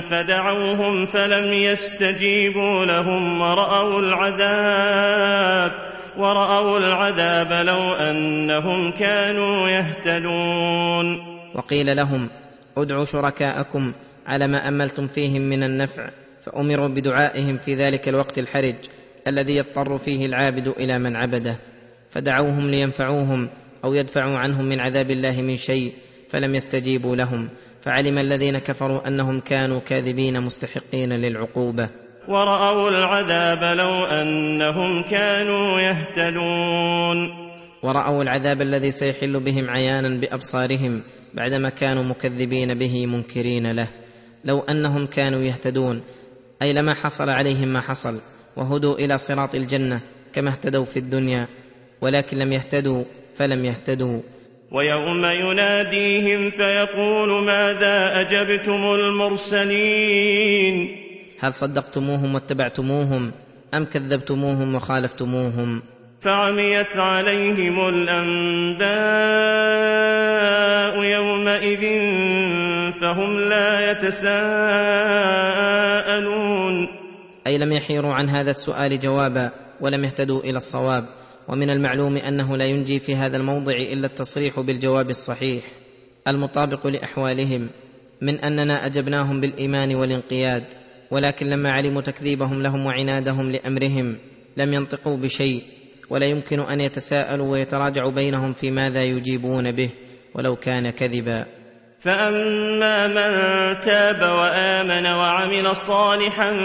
فدعوهم فلم يستجيبوا لهم ورأوا العذاب ورأوا العذاب لو أنهم كانوا يهتدون. وقيل لهم ادعوا شركاءكم على ما أملتم فيهم من النفع فأمروا بدعائهم في ذلك الوقت الحرج الذي يضطر فيه العابد إلى من عبده. فدعوهم لينفعوهم أو يدفعوا عنهم من عذاب الله من شيء فلم يستجيبوا لهم فعلم الذين كفروا أنهم كانوا كاذبين مستحقين للعقوبة. ورأوا العذاب لو أنهم كانوا يهتدون. ورأوا العذاب الذي سيحل بهم عيانا بأبصارهم بعدما كانوا مكذبين به منكرين له. لو أنهم كانوا يهتدون أي لما حصل عليهم ما حصل وهدوا إلى صراط الجنة كما اهتدوا في الدنيا ولكن لم يهتدوا فلم يهتدوا. ويوم يناديهم فيقول ماذا أجبتم المرسلين؟ هل صدقتموهم واتبعتموهم أم كذبتموهم وخالفتموهم؟ فعميت عليهم الأنباء يومئذ فهم لا يتساءلون. أي لم يحيروا عن هذا السؤال جوابا ولم يهتدوا إلى الصواب. ومن المعلوم أنه لا ينجي في هذا الموضع إلا التصريح بالجواب الصحيح المطابق لأحوالهم من أننا أجبناهم بالإيمان والانقياد ولكن لما علموا تكذيبهم لهم وعنادهم لأمرهم لم ينطقوا بشيء ولا يمكن أن يتساءلوا ويتراجعوا بينهم في ماذا يجيبون به ولو كان كذبا. فأما من تاب وآمن وعمل صالحا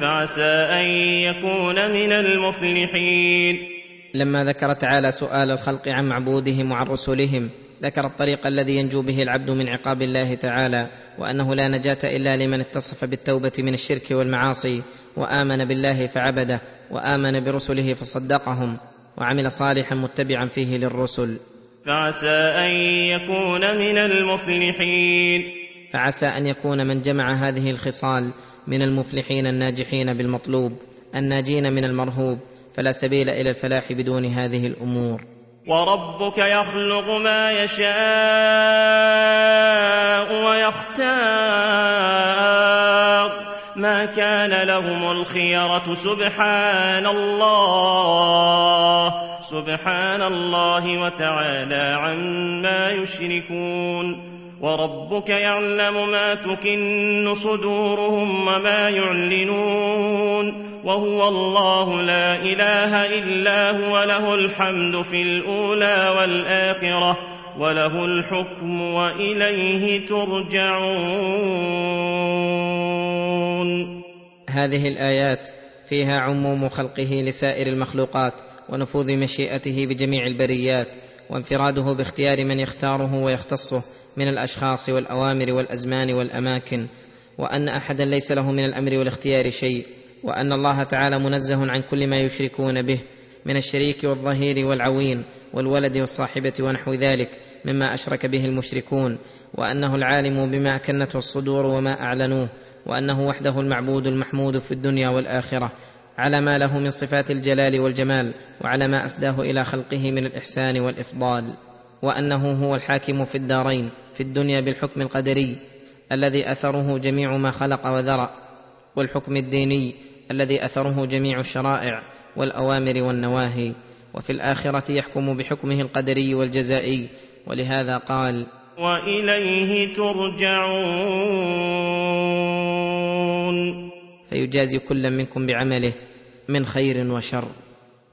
فعسى أن يكون من المفلحين. لما ذكر تعالى سؤال الخلق عن معبودهم وعن رسلهم ذكر الطريق الذي ينجو به العبد من عقاب الله تعالى وأنه لا نجاة إلا لمن اتصف بالتوبة من الشرك والمعاصي وآمن بالله فعبده وآمن برسله فصدقهم وعمل صالحا متبعا فيه للرسل. فعسى أن يكون من المفلحين. فعسى أن يكون من جمع هذه الخصال من المفلحين الناجحين بالمطلوب الناجين من المرهوب فلا سبيل إلى الفلاح بدون هذه الأمور. وربك يخلق ما يشاء ويختار. ما كان لهم الخيرة سبحان الله. سبحان الله وتعالى عما يشركون. وربك يعلم ما تكن صدورهم وما يعلنون وهو الله لا إله إلا هو له الحمد في الأولى والآخرة وله الحكم وإليه ترجعون. هذه الآيات فيها عموم خلقه لسائر المخلوقات ونفوذ مشيئته بجميع البريات وانفراده باختيار من يختاره ويختصه من الأشخاص والأوامر والأزمان والأماكن وأن أحدا ليس له من الأمر والاختيار شيء وأن الله تعالى منزه عن كل ما يشركون به من الشريك والظهير والعوين والولد والصاحبة ونحو ذلك مما أشرك به المشركون وأنه العالم بما اكنته الصدور وما أعلنوه وأنه وحده المعبود المحمود في الدنيا والآخرة على ما له من صفات الجلال والجمال وعلى ما أسداه إلى خلقه من الإحسان والإفضال وأنه هو الحاكم في الدارين. في الدنيا بالحكم القدري الذي أثره جميع ما خلق وذرأ والحكم الديني الذي أثره جميع الشرائع والأوامر والنواهي وفي الآخرة يحكم بحكمه القدري والجزائي. ولهذا قال وإليه ترجعون. فيجازي كل منكم بعمله من خير وشر.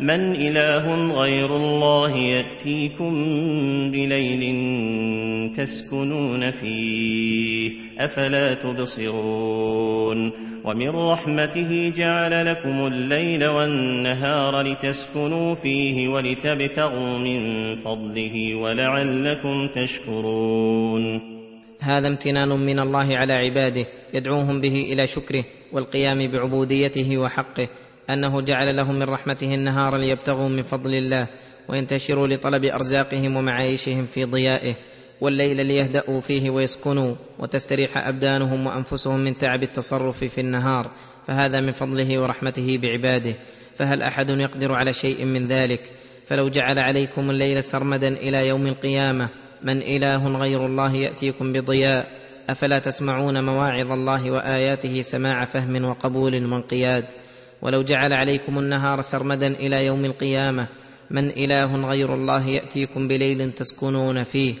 من إله غير الله يأتيكم بليل تسكنون فيه أفلا تبصرون ومن رحمته جعل لكم الليل والنهار لتسكنوا فيه ولتبتغوا من فضله ولعلكم تشكرون. هذا امتنان من الله على عباده يدعوهم به إلى شكره والقيام بعبوديته وحقه. أنه جعل لهم من رحمته النهار ليبتغوا من فضل الله وينتشروا لطلب أرزاقهم ومعايشهم في ضيائه والليل ليهدأوا فيه ويسكنوا وتستريح أبدانهم وأنفسهم من تعب التصرف في النهار فهذا من فضله ورحمته بعباده فهل أحد يقدر على شيء من ذلك؟ فلو جعل عليكم الليل سرمدا إلى يوم القيامة من إله غير الله يأتيكم بضياء أفلا تسمعون مواعظ الله وآياته سماع فهم وقبول وانقياد ولو جعل عليكم النهار سرمدا إلى يوم القيامة من إله غير الله يأتيكم بليل تسكنون فيه.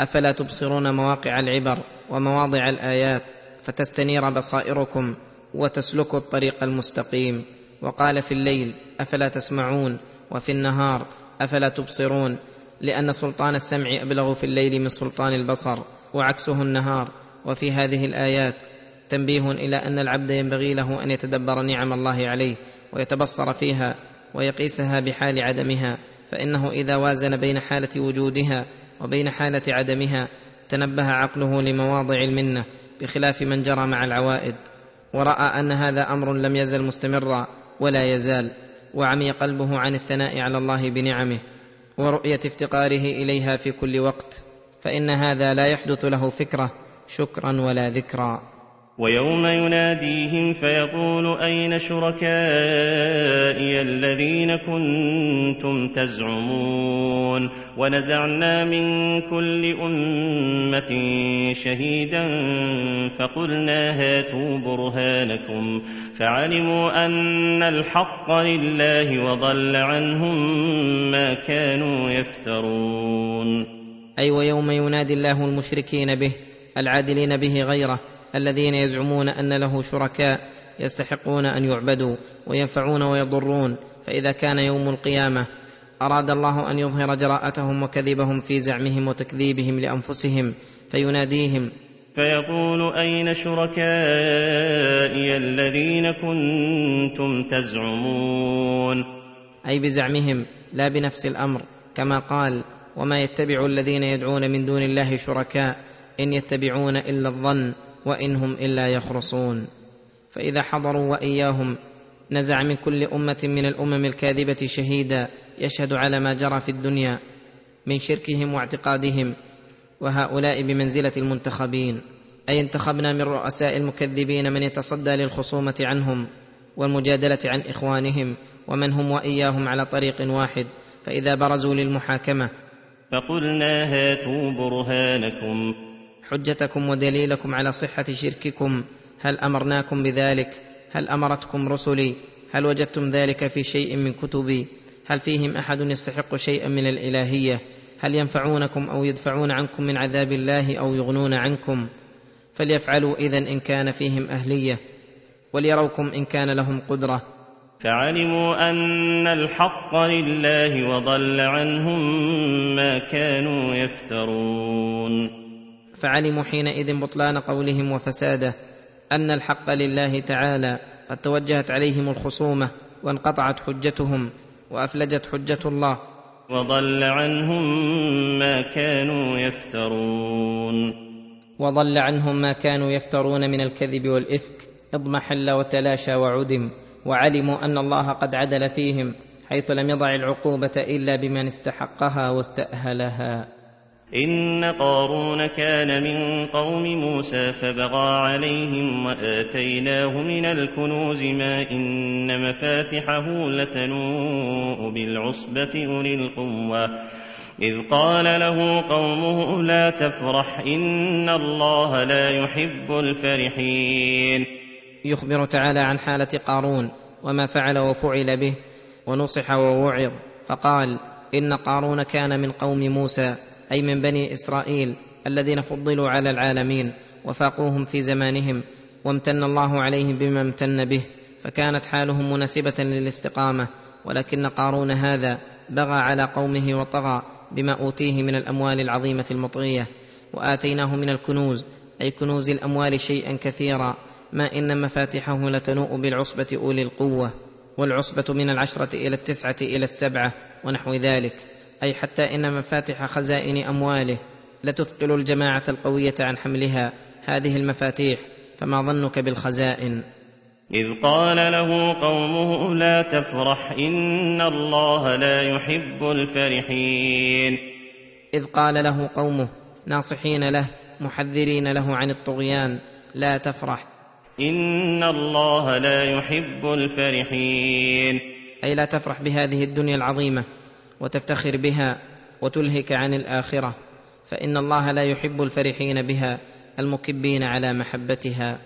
أفلا تبصرون مواقع العبر ومواضع الآيات فتستنير بصائركم وتسلكوا الطريق المستقيم. وقال في الليل أفلا تسمعون؟ وفي النهار أفلا تبصرون؟ لأن سلطان السمع أبلغ في الليل من سلطان البصر وعكسه النهار. وفي هذه الآيات تنبيه إلى أن العبد ينبغي له أن يتدبر نعم الله عليه ويتبصر فيها ويقيسها بحال عدمها فإنه إذا وازن بين حالة وجودها وبين حالة عدمها تنبه عقله لمواضع المنة بخلاف من جرى مع العوائد ورأى أن هذا أمر لم يزل مستمرا ولا يزال وعمي قلبه عن الثناء على الله بنعمه ورؤية افتقاره إليها في كل وقت فإن هذا لا يحدث له فكرة شكرا ولا ذكرا. ويوم يناديهم فيقول أين شركائي الذين كنتم تزعمون ونزعنا من كل أمة شهيدا فقلنا هاتوا برهانكم فعلموا أن الحق لله وضل عنهم ما كانوا يفترون أي ويوم ينادي الله المشركين به العادلين به غيره الذين يزعمون أن له شركاء يستحقون أن يعبدوا وينفعون ويضرون. فإذا كان يوم القيامة أراد الله أن يظهر جراءتهم وكذبهم في زعمهم وتكذيبهم لأنفسهم فيناديهم فيقول أين شركائي الذين كنتم تزعمون؟ أي بزعمهم لا بنفس الأمر كما قال وما يتبع الذين يدعون من دون الله شركاء إن يتبعون إلا الظن. وإن هم إلا يخرصون. فإذا حضروا وإياهم نزع من كل أمة من الأمم الكاذبة شهيدا يشهد على ما جرى في الدنيا من شركهم واعتقادهم وهؤلاء بمنزلة المنتخبين. أي انتخبنا من رؤساء المكذبين من يتصدى للخصومة عنهم والمجادلة عن إخوانهم ومن هم وإياهم على طريق واحد. فإذا برزوا للمحاكمة. فقلنا هاتوا برهانكم. حجتكم ودليلكم على صحة شرككم. هل أمرناكم بذلك؟ هل أمرتكم رسلي؟ هل وجدتم ذلك في شيء من كتبي؟ هل فيهم أحد يستحق شيئا من الإلهية؟ هل ينفعونكم أو يدفعون عنكم من عذاب الله أو يغنون عنكم؟ فليفعلوا إذن إن كان فيهم أهلية وليروكم إن كان لهم قدرة. فعلموا أن الحق لله وضل عنهم ما كانوا يفترون. فعلموا حينئذ بطلان قولهم وفساده أن الحق لله تعالى قد توجهت عليهم الخصومة وانقطعت حجتهم وأفلجت حجة الله. وضل عنهم ما كانوا يفترون. وضل عنهم ما كانوا يفترون من الكذب والإفك اضمحل وتلاشى وعدم وعلموا أن الله قد عدل فيهم حيث لم يضع العقوبة إلا بمن استحقها واستأهلها. إن قارون كان من قوم موسى فبغى عليهم وآتيناه من الكنوز ما إن مفاتحه لتنوء بالعصبة أولي القوة. إذ قال له قومه لا تفرح إن الله لا يحب الفرحين. يخبر تعالى عن حالة قارون وما فعل وفعل به ونصح ووعظ. فقال إن قارون كان من قوم موسى أي من بني إسرائيل الذين فضلوا على العالمين وفاقوهم في زمانهم وامتن الله عليهم بما امتن به فكانت حالهم مناسبة للاستقامة ولكن قارون هذا بغى على قومه وطغى بما أوتيه من الأموال العظيمة المطغية وآتيناه من الكنوز أي كنوز الأموال شيئا كثيرا ما إن مفاتحه لتنوء بالعصبة أولي القوة والعصبة من العشرة إلى التسعة إلى السبعة ونحو ذلك. أي حتى إن مفاتح خزائن أمواله لتثقل الجماعة القوية عن حملها هذه المفاتيح فما ظنك بالخزائن؟ إذ قال له قومه لا تفرح إن الله لا يحب الفرحين. إذ قال له قومه ناصحين له محذرين له عن الطغيان لا تفرح. إن الله لا يحب الفرحين. أي لا تفرح بهذه الدنيا العظيمة. وتفتخر بها وتلهك عن الآخرة فإن الله لا يحب الفرحين بها المكبين على محبتها.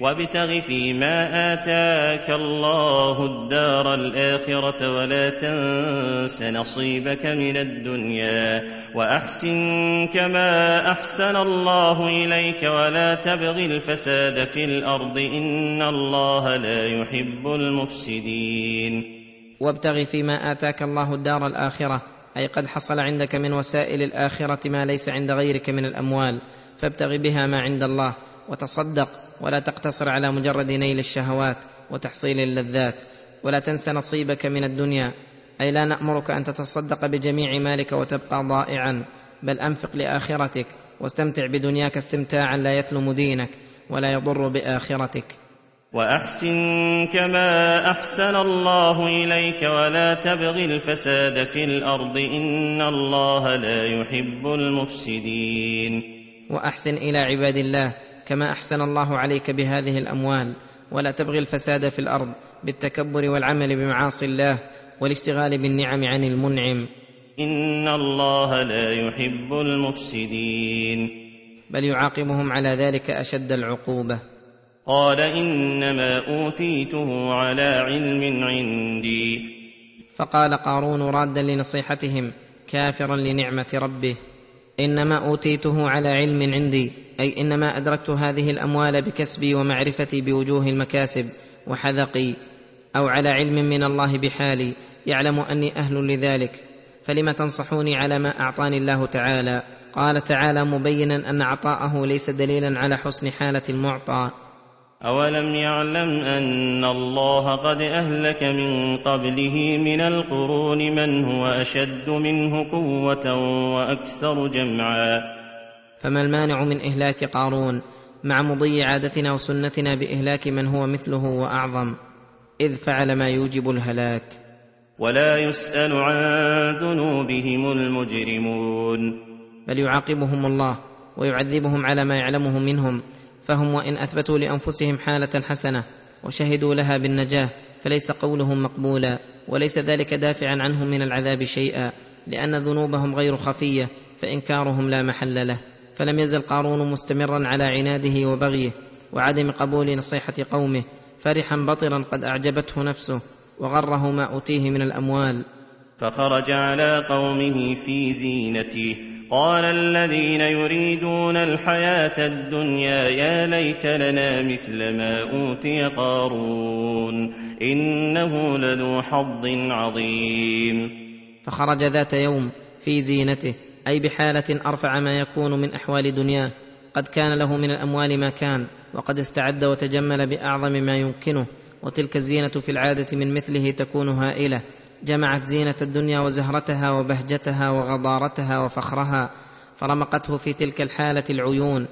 وابتغ فيما آتاك الله الدار الآخرة ولا تنس نصيبك من الدنيا وأحسن كما أحسن الله إليك ولا تبغ الفساد في الأرض إن الله لا يحب المفسدين. وابتغ فيما آتاك الله الدار الآخرة أي قد حصل عندك من وسائل الآخرة ما ليس عند غيرك من الأموال فابتغ بها ما عند الله وتصدق ولا تقتصر على مجرد نيل الشهوات وتحصيل اللذات ولا تنس نصيبك من الدنيا أي لا نأمرك أن تتصدق بجميع مالك وتبقى ضائعا بل أنفق لآخرتك واستمتع بدنياك استمتاعا لا يثلم دينك ولا يضر بآخرتك. وأحسن كما أحسن الله إليك ولا تبغ الفساد في الأرض إن الله لا يحب المفسدين. وأحسن إلى عباد الله كما أحسن الله عليك بهذه الأموال ولا تبغي الفساد في الأرض بالتكبر والعمل بمعاصي الله والاشتغال بالنعم عن المنعم. إن الله لا يحب المفسدين. بل يعاقبهم على ذلك أشد العقوبة. قال إنما أوتيته على علم عندي. فقال قارون رادا لنصيحتهم كافرا لنعمة ربه إنما أوتيته على علم عندي أي إنما أدركت هذه الأموال بكسبي ومعرفتي بوجوه المكاسب وحذقي أو على علم من الله بحالي يعلم أني أهل لذلك فلم تنصحوني على ما أعطاني الله تعالى؟ قال تعالى مبينا أن عطاءه ليس دليلا على حسن حالة المعطى. أولم يعلم أن الله قد أهلك من قبله من القرون من هو أشد منه قوة وأكثر جمعا فما المانع من إهلاك قارون مع مضي عادتنا وسنتنا بإهلاك من هو مثله وأعظم؟ إذ فعل ما يوجب الهلاك. ولا يسأل عن ذنوبهم المجرمون بل يعاقبهم الله ويعذبهم على ما يعلمه منهم فهم وإن أثبتوا لأنفسهم حالة حسنة وشهدوا لها بالنجاة فليس قولهم مقبولا وليس ذلك دافعا عنهم من العذاب شيئا لأن ذنوبهم غير خفية فإنكارهم لا محل له. فلم يزل قارون مستمرا على عناده وبغيه وعدم قبول نصيحة قومه فرحا بطرا قد أعجبته نفسه وغره ما أوتيه من الأموال. فخرج على قومه في زينته. قال الذين يريدون الحياة الدنيا يا ليت لنا مثل ما أوتي قارون إنه لذو حظ عظيم. فخرج ذات يوم في زينته أي بحالة أرفع ما يكون من أحوال دنياه. قد كان له من الأموال ما كان وقد استعد وتجمل بأعظم ما يمكنه. وتلك الزينة في العادة من مثله تكون هائلة. جمعت زينة الدنيا وزهرتها وبهجتها وغضارتها وفخرها فرمقته في تلك الحالة العيون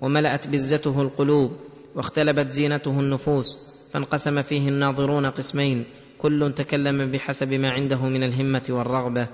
وملأت بزته القلوب واختلبت زينته النفوس فانقسم فيه الناظرون قسمين كل تكلم بحسب ما عنده من الهمة والرغبة.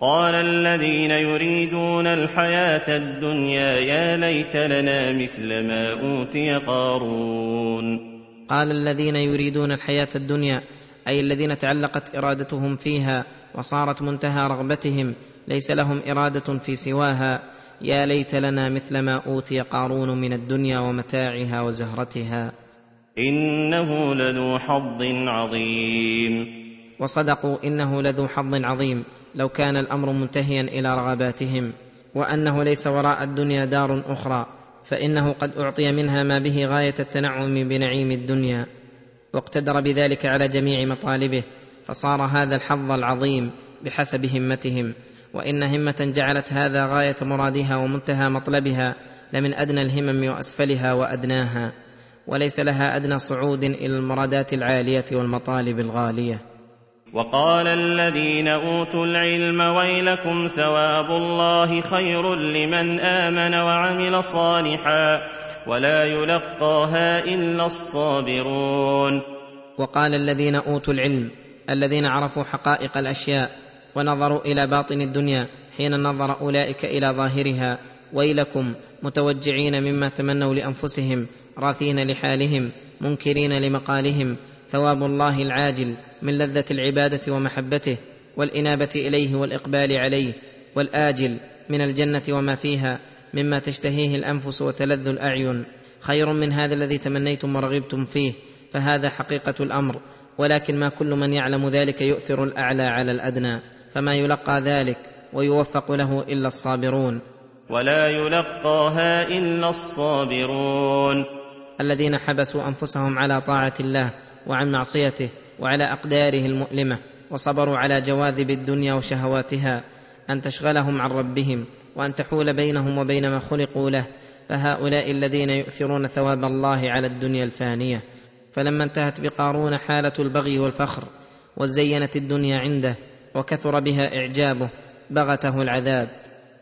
قال الذين يريدون الحياة الدنيا يا ليت لنا مثل ما أوتي قارون. قال الذين يريدون الحياة الدنيا أي الذين تعلقت إرادتهم فيها وصارت منتهى رغبتهم ليس لهم إرادة في سواها. يا ليت لنا مثل ما أوتي قارون من الدنيا ومتاعها وزهرتها. إنه لذو حظ عظيم. وصدقوا إنه لذو حظ عظيم لو كان الأمر منتهيا إلى رغباتهم. وأنه ليس وراء الدنيا دار أخرى فإنه قد أعطي منها ما به غاية التنعم بنعيم الدنيا. واقتدر بذلك على جميع مطالبه فصار هذا الحظ العظيم بحسب همتهم. وإن همة جعلت هذا غاية مرادها ومنتهى مطلبها لمن أدنى الهمم وأسفلها وأدناها. وليس لها أدنى صعود إلى المرادات العالية والمطالب الغالية. وقال الذين أوتوا العلم ويلكم ثواب الله خير لمن آمن وعمل صالحا. ولا يلقاها إلا الصابرون. وقال الذين أوتوا العلم الذين عرفوا حقائق الأشياء ونظروا إلى باطن الدنيا حين نظر أولئك إلى ظاهرها ويلكم متوجعين مما تمنوا لأنفسهم راثين لحالهم منكرين لمقالهم ثواب الله العاجل من لذة العبادة ومحبته والإنابة إليه والإقبال عليه والآجل من الجنة وما فيها مما تشتهيه الأنفس وتلذ الأعين. خير من هذا الذي تمنيتم ورغبتم فيه فهذا حقيقة الأمر. ولكن ما كل من يعلم ذلك يؤثر الأعلى على الأدنى. فما يلقى ذلك ويوفق له إلا الصابرون. ولا يلقاها إلا الصابرون. الذين حبسوا أنفسهم على طاعة الله وعن معصيته وعلى أقداره المؤلمة وصبروا على جواذب الدنيا وشهواتها أن تشغلهم عن ربهم وأن تحول بينهم وبين ما خلقوا له فهؤلاء الذين يؤثرون ثواب الله على الدنيا الفانية. فلما انتهت بقارون حالة البغي والفخر وزينت الدنيا عنده وكثر بها إعجابه بغته العذاب.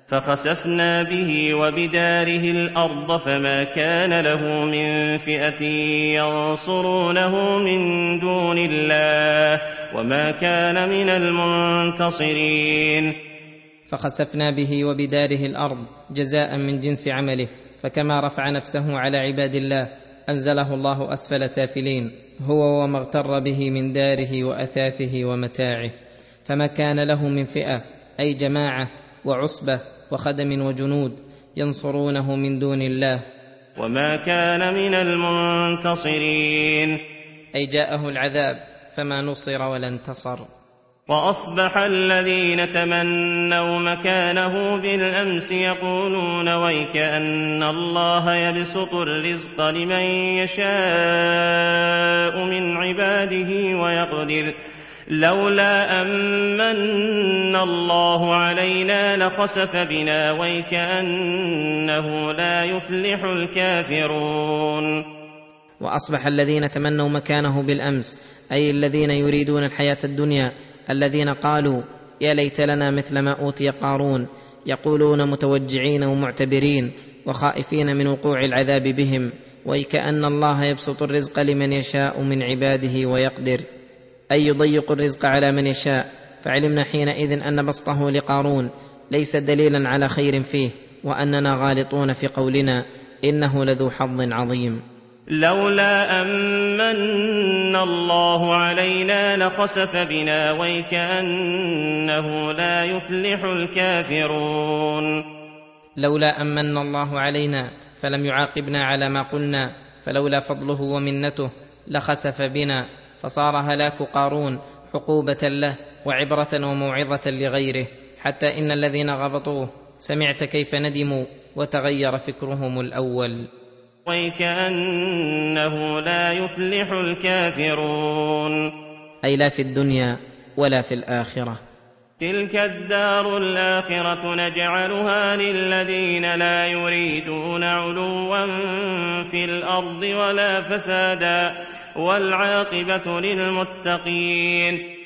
فخسفنا به وبداره الأرض فما كان له من فئة ينصرونه من دون الله وما كان من المنتصرين. فخسفنا به وبداره الأرض جزاء من جنس عمله فكما رفع نفسه على عباد الله أنزله الله أسفل سافلين هو وما اغتر به من داره وأثاثه ومتاعه فما كان له من فئة أي جماعة وعصبة وخدم وجنود ينصرونه من دون الله. وما كان من المنتصرين. أي جاءه العذاب فما نصر ولا انتصر. وأصبح الذين تمنوا مكانه بالأمس يقولون ويك ان الله يبسط الرزق لمن يشاء من عباده ويقدر لولا أمن الله علينا لخسف بنا ويكأنه لا يفلح الكافرون. وأصبح الذين تمنوا مكانه بالأمس أي الذين يريدون الحياة الدنيا الذين قالوا يا ليت لنا مثل ما أوتي قارون يقولون متوجعين ومعتبرين وخائفين من وقوع العذاب بهم ويكأن الله يبسط الرزق لمن يشاء من عباده ويقدر. أي يضيق الرزق على من يشاء؟ فعلمنا حينئذ أن بسطه لقارون ليس دليلا على خير فيه وأننا غالطون في قولنا إنه لذو حظ عظيم. لولا أمن الله علينا لخسف بنا ويكأنه لا يفلح الكافرون. لولا أمن الله علينا فلم يعاقبنا على ما قلنا فلولا فضله ومنته لخسف بنا فصار هلاك قارون عقوبة له وعبرة وموعظة لغيره. حتى إن الذين غبطوه سمعت كيف ندموا وتغير فكرهم الأول. ويكانه لا يفلح الكافرون. أي لا في الدنيا ولا في الآخرة. تلك الدار الآخرة نجعلها للذين لا يريدون علوا في الأرض ولا فسادا والعاقبة للمتقين.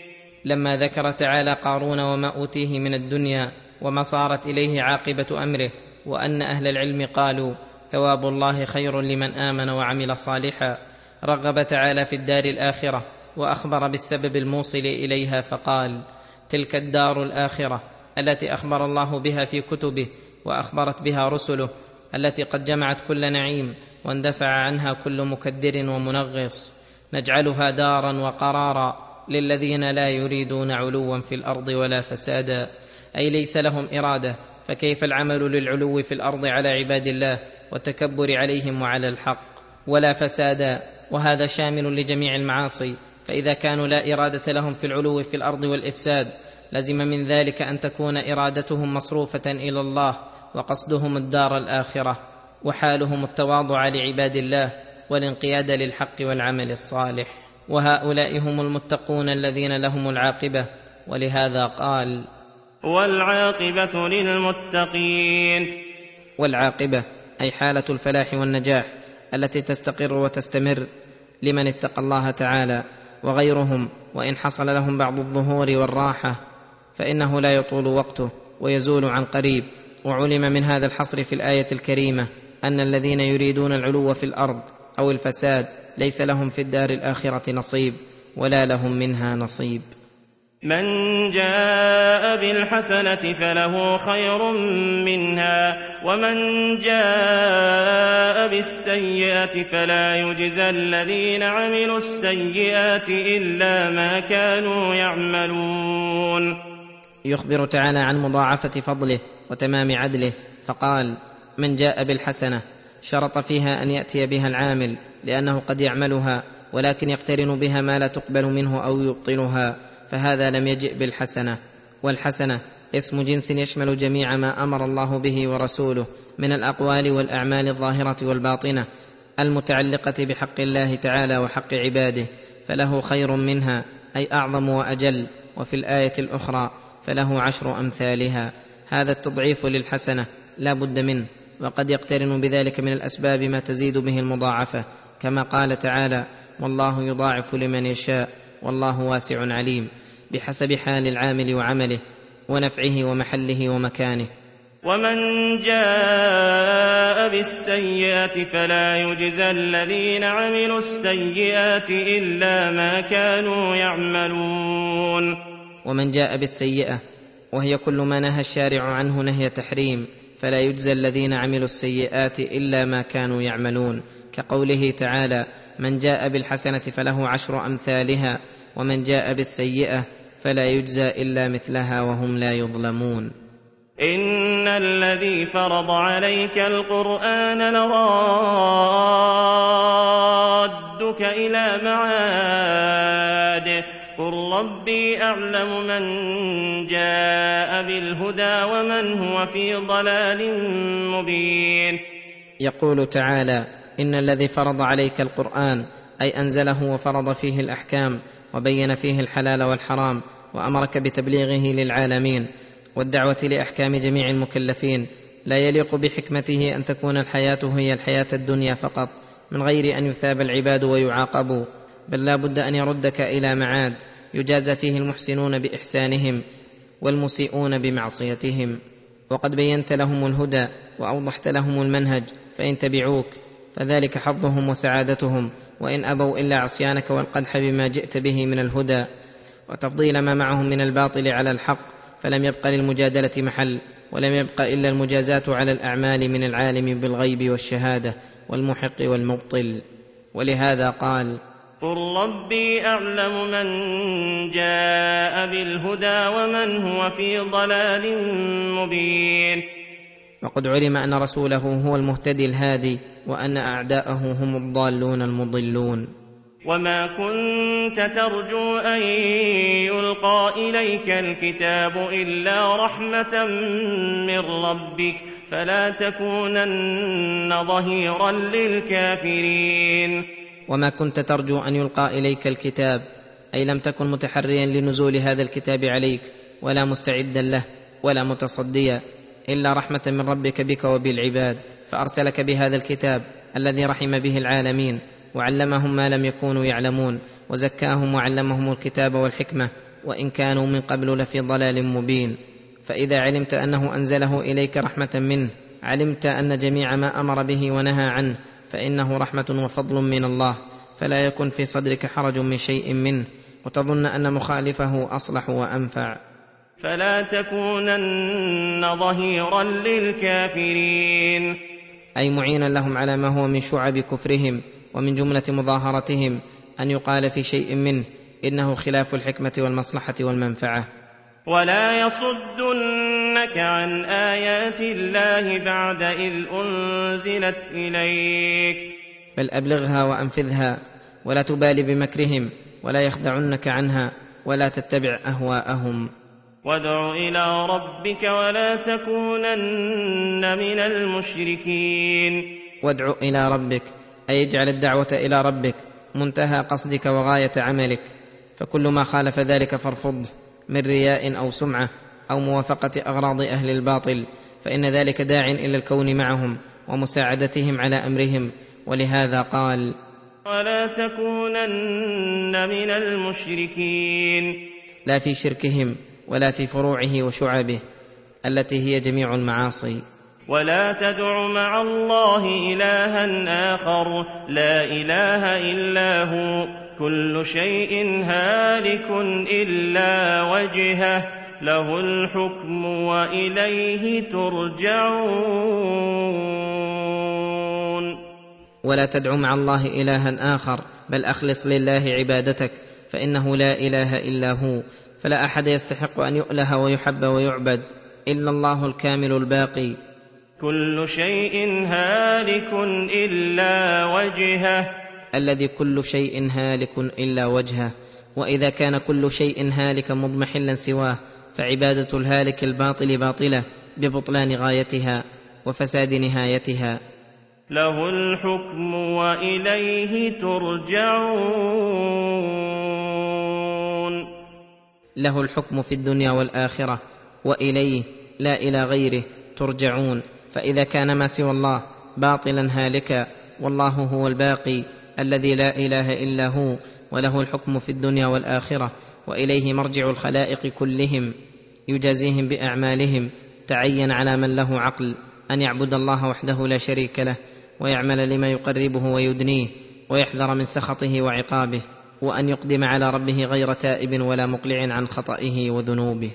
لما ذكر تعالى قارون وما أوتيه من الدنيا وما صارت إليه عاقبة أمره وأن أهل العلم قالوا ثواب الله خير لمن آمن وعمل صالحا رغب تعالى في الدار الآخرة وأخبر بالسبب الموصل إليها فقال تلك الدار الآخرة التي أخبر الله بها في كتبه وأخبرت بها رسله التي قد جمعت كل نعيم واندفع عنها كل مكدر ومنغص. نجعلها دارا وقرارا للذين لا يريدون علوا في الأرض ولا فسادا. أي ليس لهم إرادة فكيف العمل للعلو في الأرض على عباد الله؟ والتكبر عليهم وعلى الحق ولا فسادا وهذا شامل لجميع المعاصي. فإذا كانوا لا إرادة لهم في العلو في الأرض والإفساد لزم من ذلك أن تكون إرادتهم مصروفة إلى الله وقصدهم الدار الآخرة وحالهم التواضع لعباد الله والانقياد للحق والعمل الصالح. وهؤلاء هم المتقون الذين لهم العاقبة ولهذا قال والعاقبة للمتقين. والعاقبة أي حالة الفلاح والنجاح التي تستقر وتستمر لمن اتقى الله تعالى وغيرهم وإن حصل لهم بعض الظهور والراحة فإنه لا يطول وقته ويزول عن قريب. وعلم من هذا الحصر في الآية الكريمة أن الذين يريدون العلو في الأرض أو الفساد ليس لهم في الدار الآخرة نصيب ولا لهم منها نصيب. من جاء بالحسنة فله خير منها ومن جاء بالسيئة فلا يجزى الذين عملوا السيئات إلا ما كانوا يعملون. يخبر تعالى عن مضاعفة فضله وتمام عدله فقال من جاء بالحسنة شرط فيها أن يأتي بها العامل لأنه قد يعملها ولكن يقترن بها ما لا تقبل منه أو يبطلها. فهذا لم يجئ بالحسنة والحسنة اسم جنس يشمل جميع ما أمر الله به ورسوله من الأقوال والأعمال الظاهرة والباطنة المتعلقة بحق الله تعالى وحق عباده فله خير منها أي أعظم وأجل وفي الآية الأخرى فله عشر أمثالها. هذا التضعيف للحسنة لا بد منه وقد يقترن بذلك من الأسباب ما تزيد به المضاعفة كما قال تعالى والله يضاعف لمن يشاء والله واسع عليم بحسب حال العامل وعمله ونفعه ومحله ومكانه. ومن جاء بالسيئه فلا يجزى الذين عملوا السيئات الا ما كانوا يعملون. ومن جاء بالسيئه وهي كل ما نهى الشارع عنه نهي تحريم فلا يجزى الذين عملوا السيئات الا ما كانوا يعملون. كقوله تعالى من جاء بالحسنه فله عشر امثالها ومن جاء بالسيئه فلا يجزى إلا مثلها وهم لا يظلمون. إن الذي فرض عليك القرآن لرادك إلى معاد. قل ربي أعلم من جاء بالهدى ومن هو في ضلال مبين. يقول تعالى إن الذي فرض عليك القرآن أي أنزله وفرض فيه الأحكام وبين فيه الحلال والحرام وأمرك بتبليغه للعالمين والدعوة لأحكام جميع المكلفين. لا يليق بحكمته أن تكون الحياة هي الحياة الدنيا فقط من غير أن يثاب العباد ويعاقبوا. بل لا بد أن يردك إلى معاد يجازى فيه المحسنون بإحسانهم والمسيئون بمعصيتهم. وقد بينت لهم الهدى وأوضحت لهم المنهج فإن تبعوك فذلك حظهم وسعادتهم وإن أبوا إلا عصيانك والقدح بما جئت به من الهدى وتفضيل ما معهم من الباطل على الحق فلم يبق للمجادلة محل ولم يبق إلا المجازاه على الأعمال من العالم بالغيب والشهادة والمحق والمبطل. ولهذا قال قل ربي اعلم من جاء بالهدى ومن هو في ضلال مبين وقد علم أن رسوله هو المهتدي الهادي وأن أعداءه هم الضالون المضلون. وما كنت ترجو أن يلقى إليك الكتاب إلا رحمة من ربك فلا تكونن ظهيرا للكافرين. وما كنت ترجو أن يلقى إليك الكتاب أي لم تكن متحريا لنزول هذا الكتاب عليك ولا مستعدا له ولا متصديا. إلا رحمة من ربك بك وبالعباد فأرسلك بهذا الكتاب الذي رحم به العالمين وعلمهم ما لم يكونوا يعلمون وزكاهم وعلمهم الكتاب والحكمة وإن كانوا من قبل لفي ضلال مبين. فإذا علمت أنه أنزله إليك رحمة منه علمت أن جميع ما أمر به ونهى عنه فإنه رحمة وفضل من الله فلا يكن في صدرك حرج من شيء منه وتظن أن مخالفه أصلح وأنفع. فلا تكونن ظهيرا للكافرين. أي معينا لهم على ما هو من شعب كفرهم ومن جملة مظاهرتهم أن يقال في شيء منه إنه خلاف الحكمة والمصلحة والمنفعة. ولا يصدنك عن آيات الله بعد إذ أنزلت إليك. بل أبلغها وأنفذها ولا تبال بمكرهم ولا يخدعنك عنها ولا تتبع أهواءهم. وادع إلى ربك ولا تكونن من المشركين. وادع إلى ربك أي اجعل الدعوة إلى ربك منتهى قصدك وغاية عملك. فكل ما خالف ذلك فارفضه من رياء أو سمعة أو موافقة أغراض أهل الباطل. فإن ذلك داع إلى الكون معهم ومساعدتهم على أمرهم ولهذا قال ولا تكونن من المشركين. لا في شركهم ولا في فروعه وشعبه التي هي جميع المعاصي. ولا تدع مع الله إلها آخر لا إله إلا هو كل شيء هالك إلا وجهه له الحكم وإليه ترجعون. ولا تدع مع الله إلها آخر بل أخلص لله عبادتك فإنه لا إله إلا هو فلا أحد يستحق أن يؤله ويحب ويعبد إلا الله الكامل الباقي. كل شيء هالك إلا وجهه. الذي كل شيء هالك إلا وجهه. وإذا كان كل شيء هالكا مضمحلا سواه فعبادة الهالك الباطل باطلة ببطلان غايتها وفساد نهايتها. له الحكم وإليه ترجعون. له الحكم في الدنيا والآخرة وإليه لا إلى غيره ترجعون. فإذا كان ما سوى الله باطلا هالكا والله هو الباقي الذي لا إله إلا هو وله الحكم في الدنيا والآخرة. وإليه مرجع الخلائق كلهم يجازيهم بأعمالهم. تعين على من له عقل أن يعبد الله وحده لا شريك له ويعمل لما يقربه ويدنيه ويحذر من سخطه وعقابه. وأن يقدم على ربه غير تائب ولا مقلع عن خطئه وذنوبه.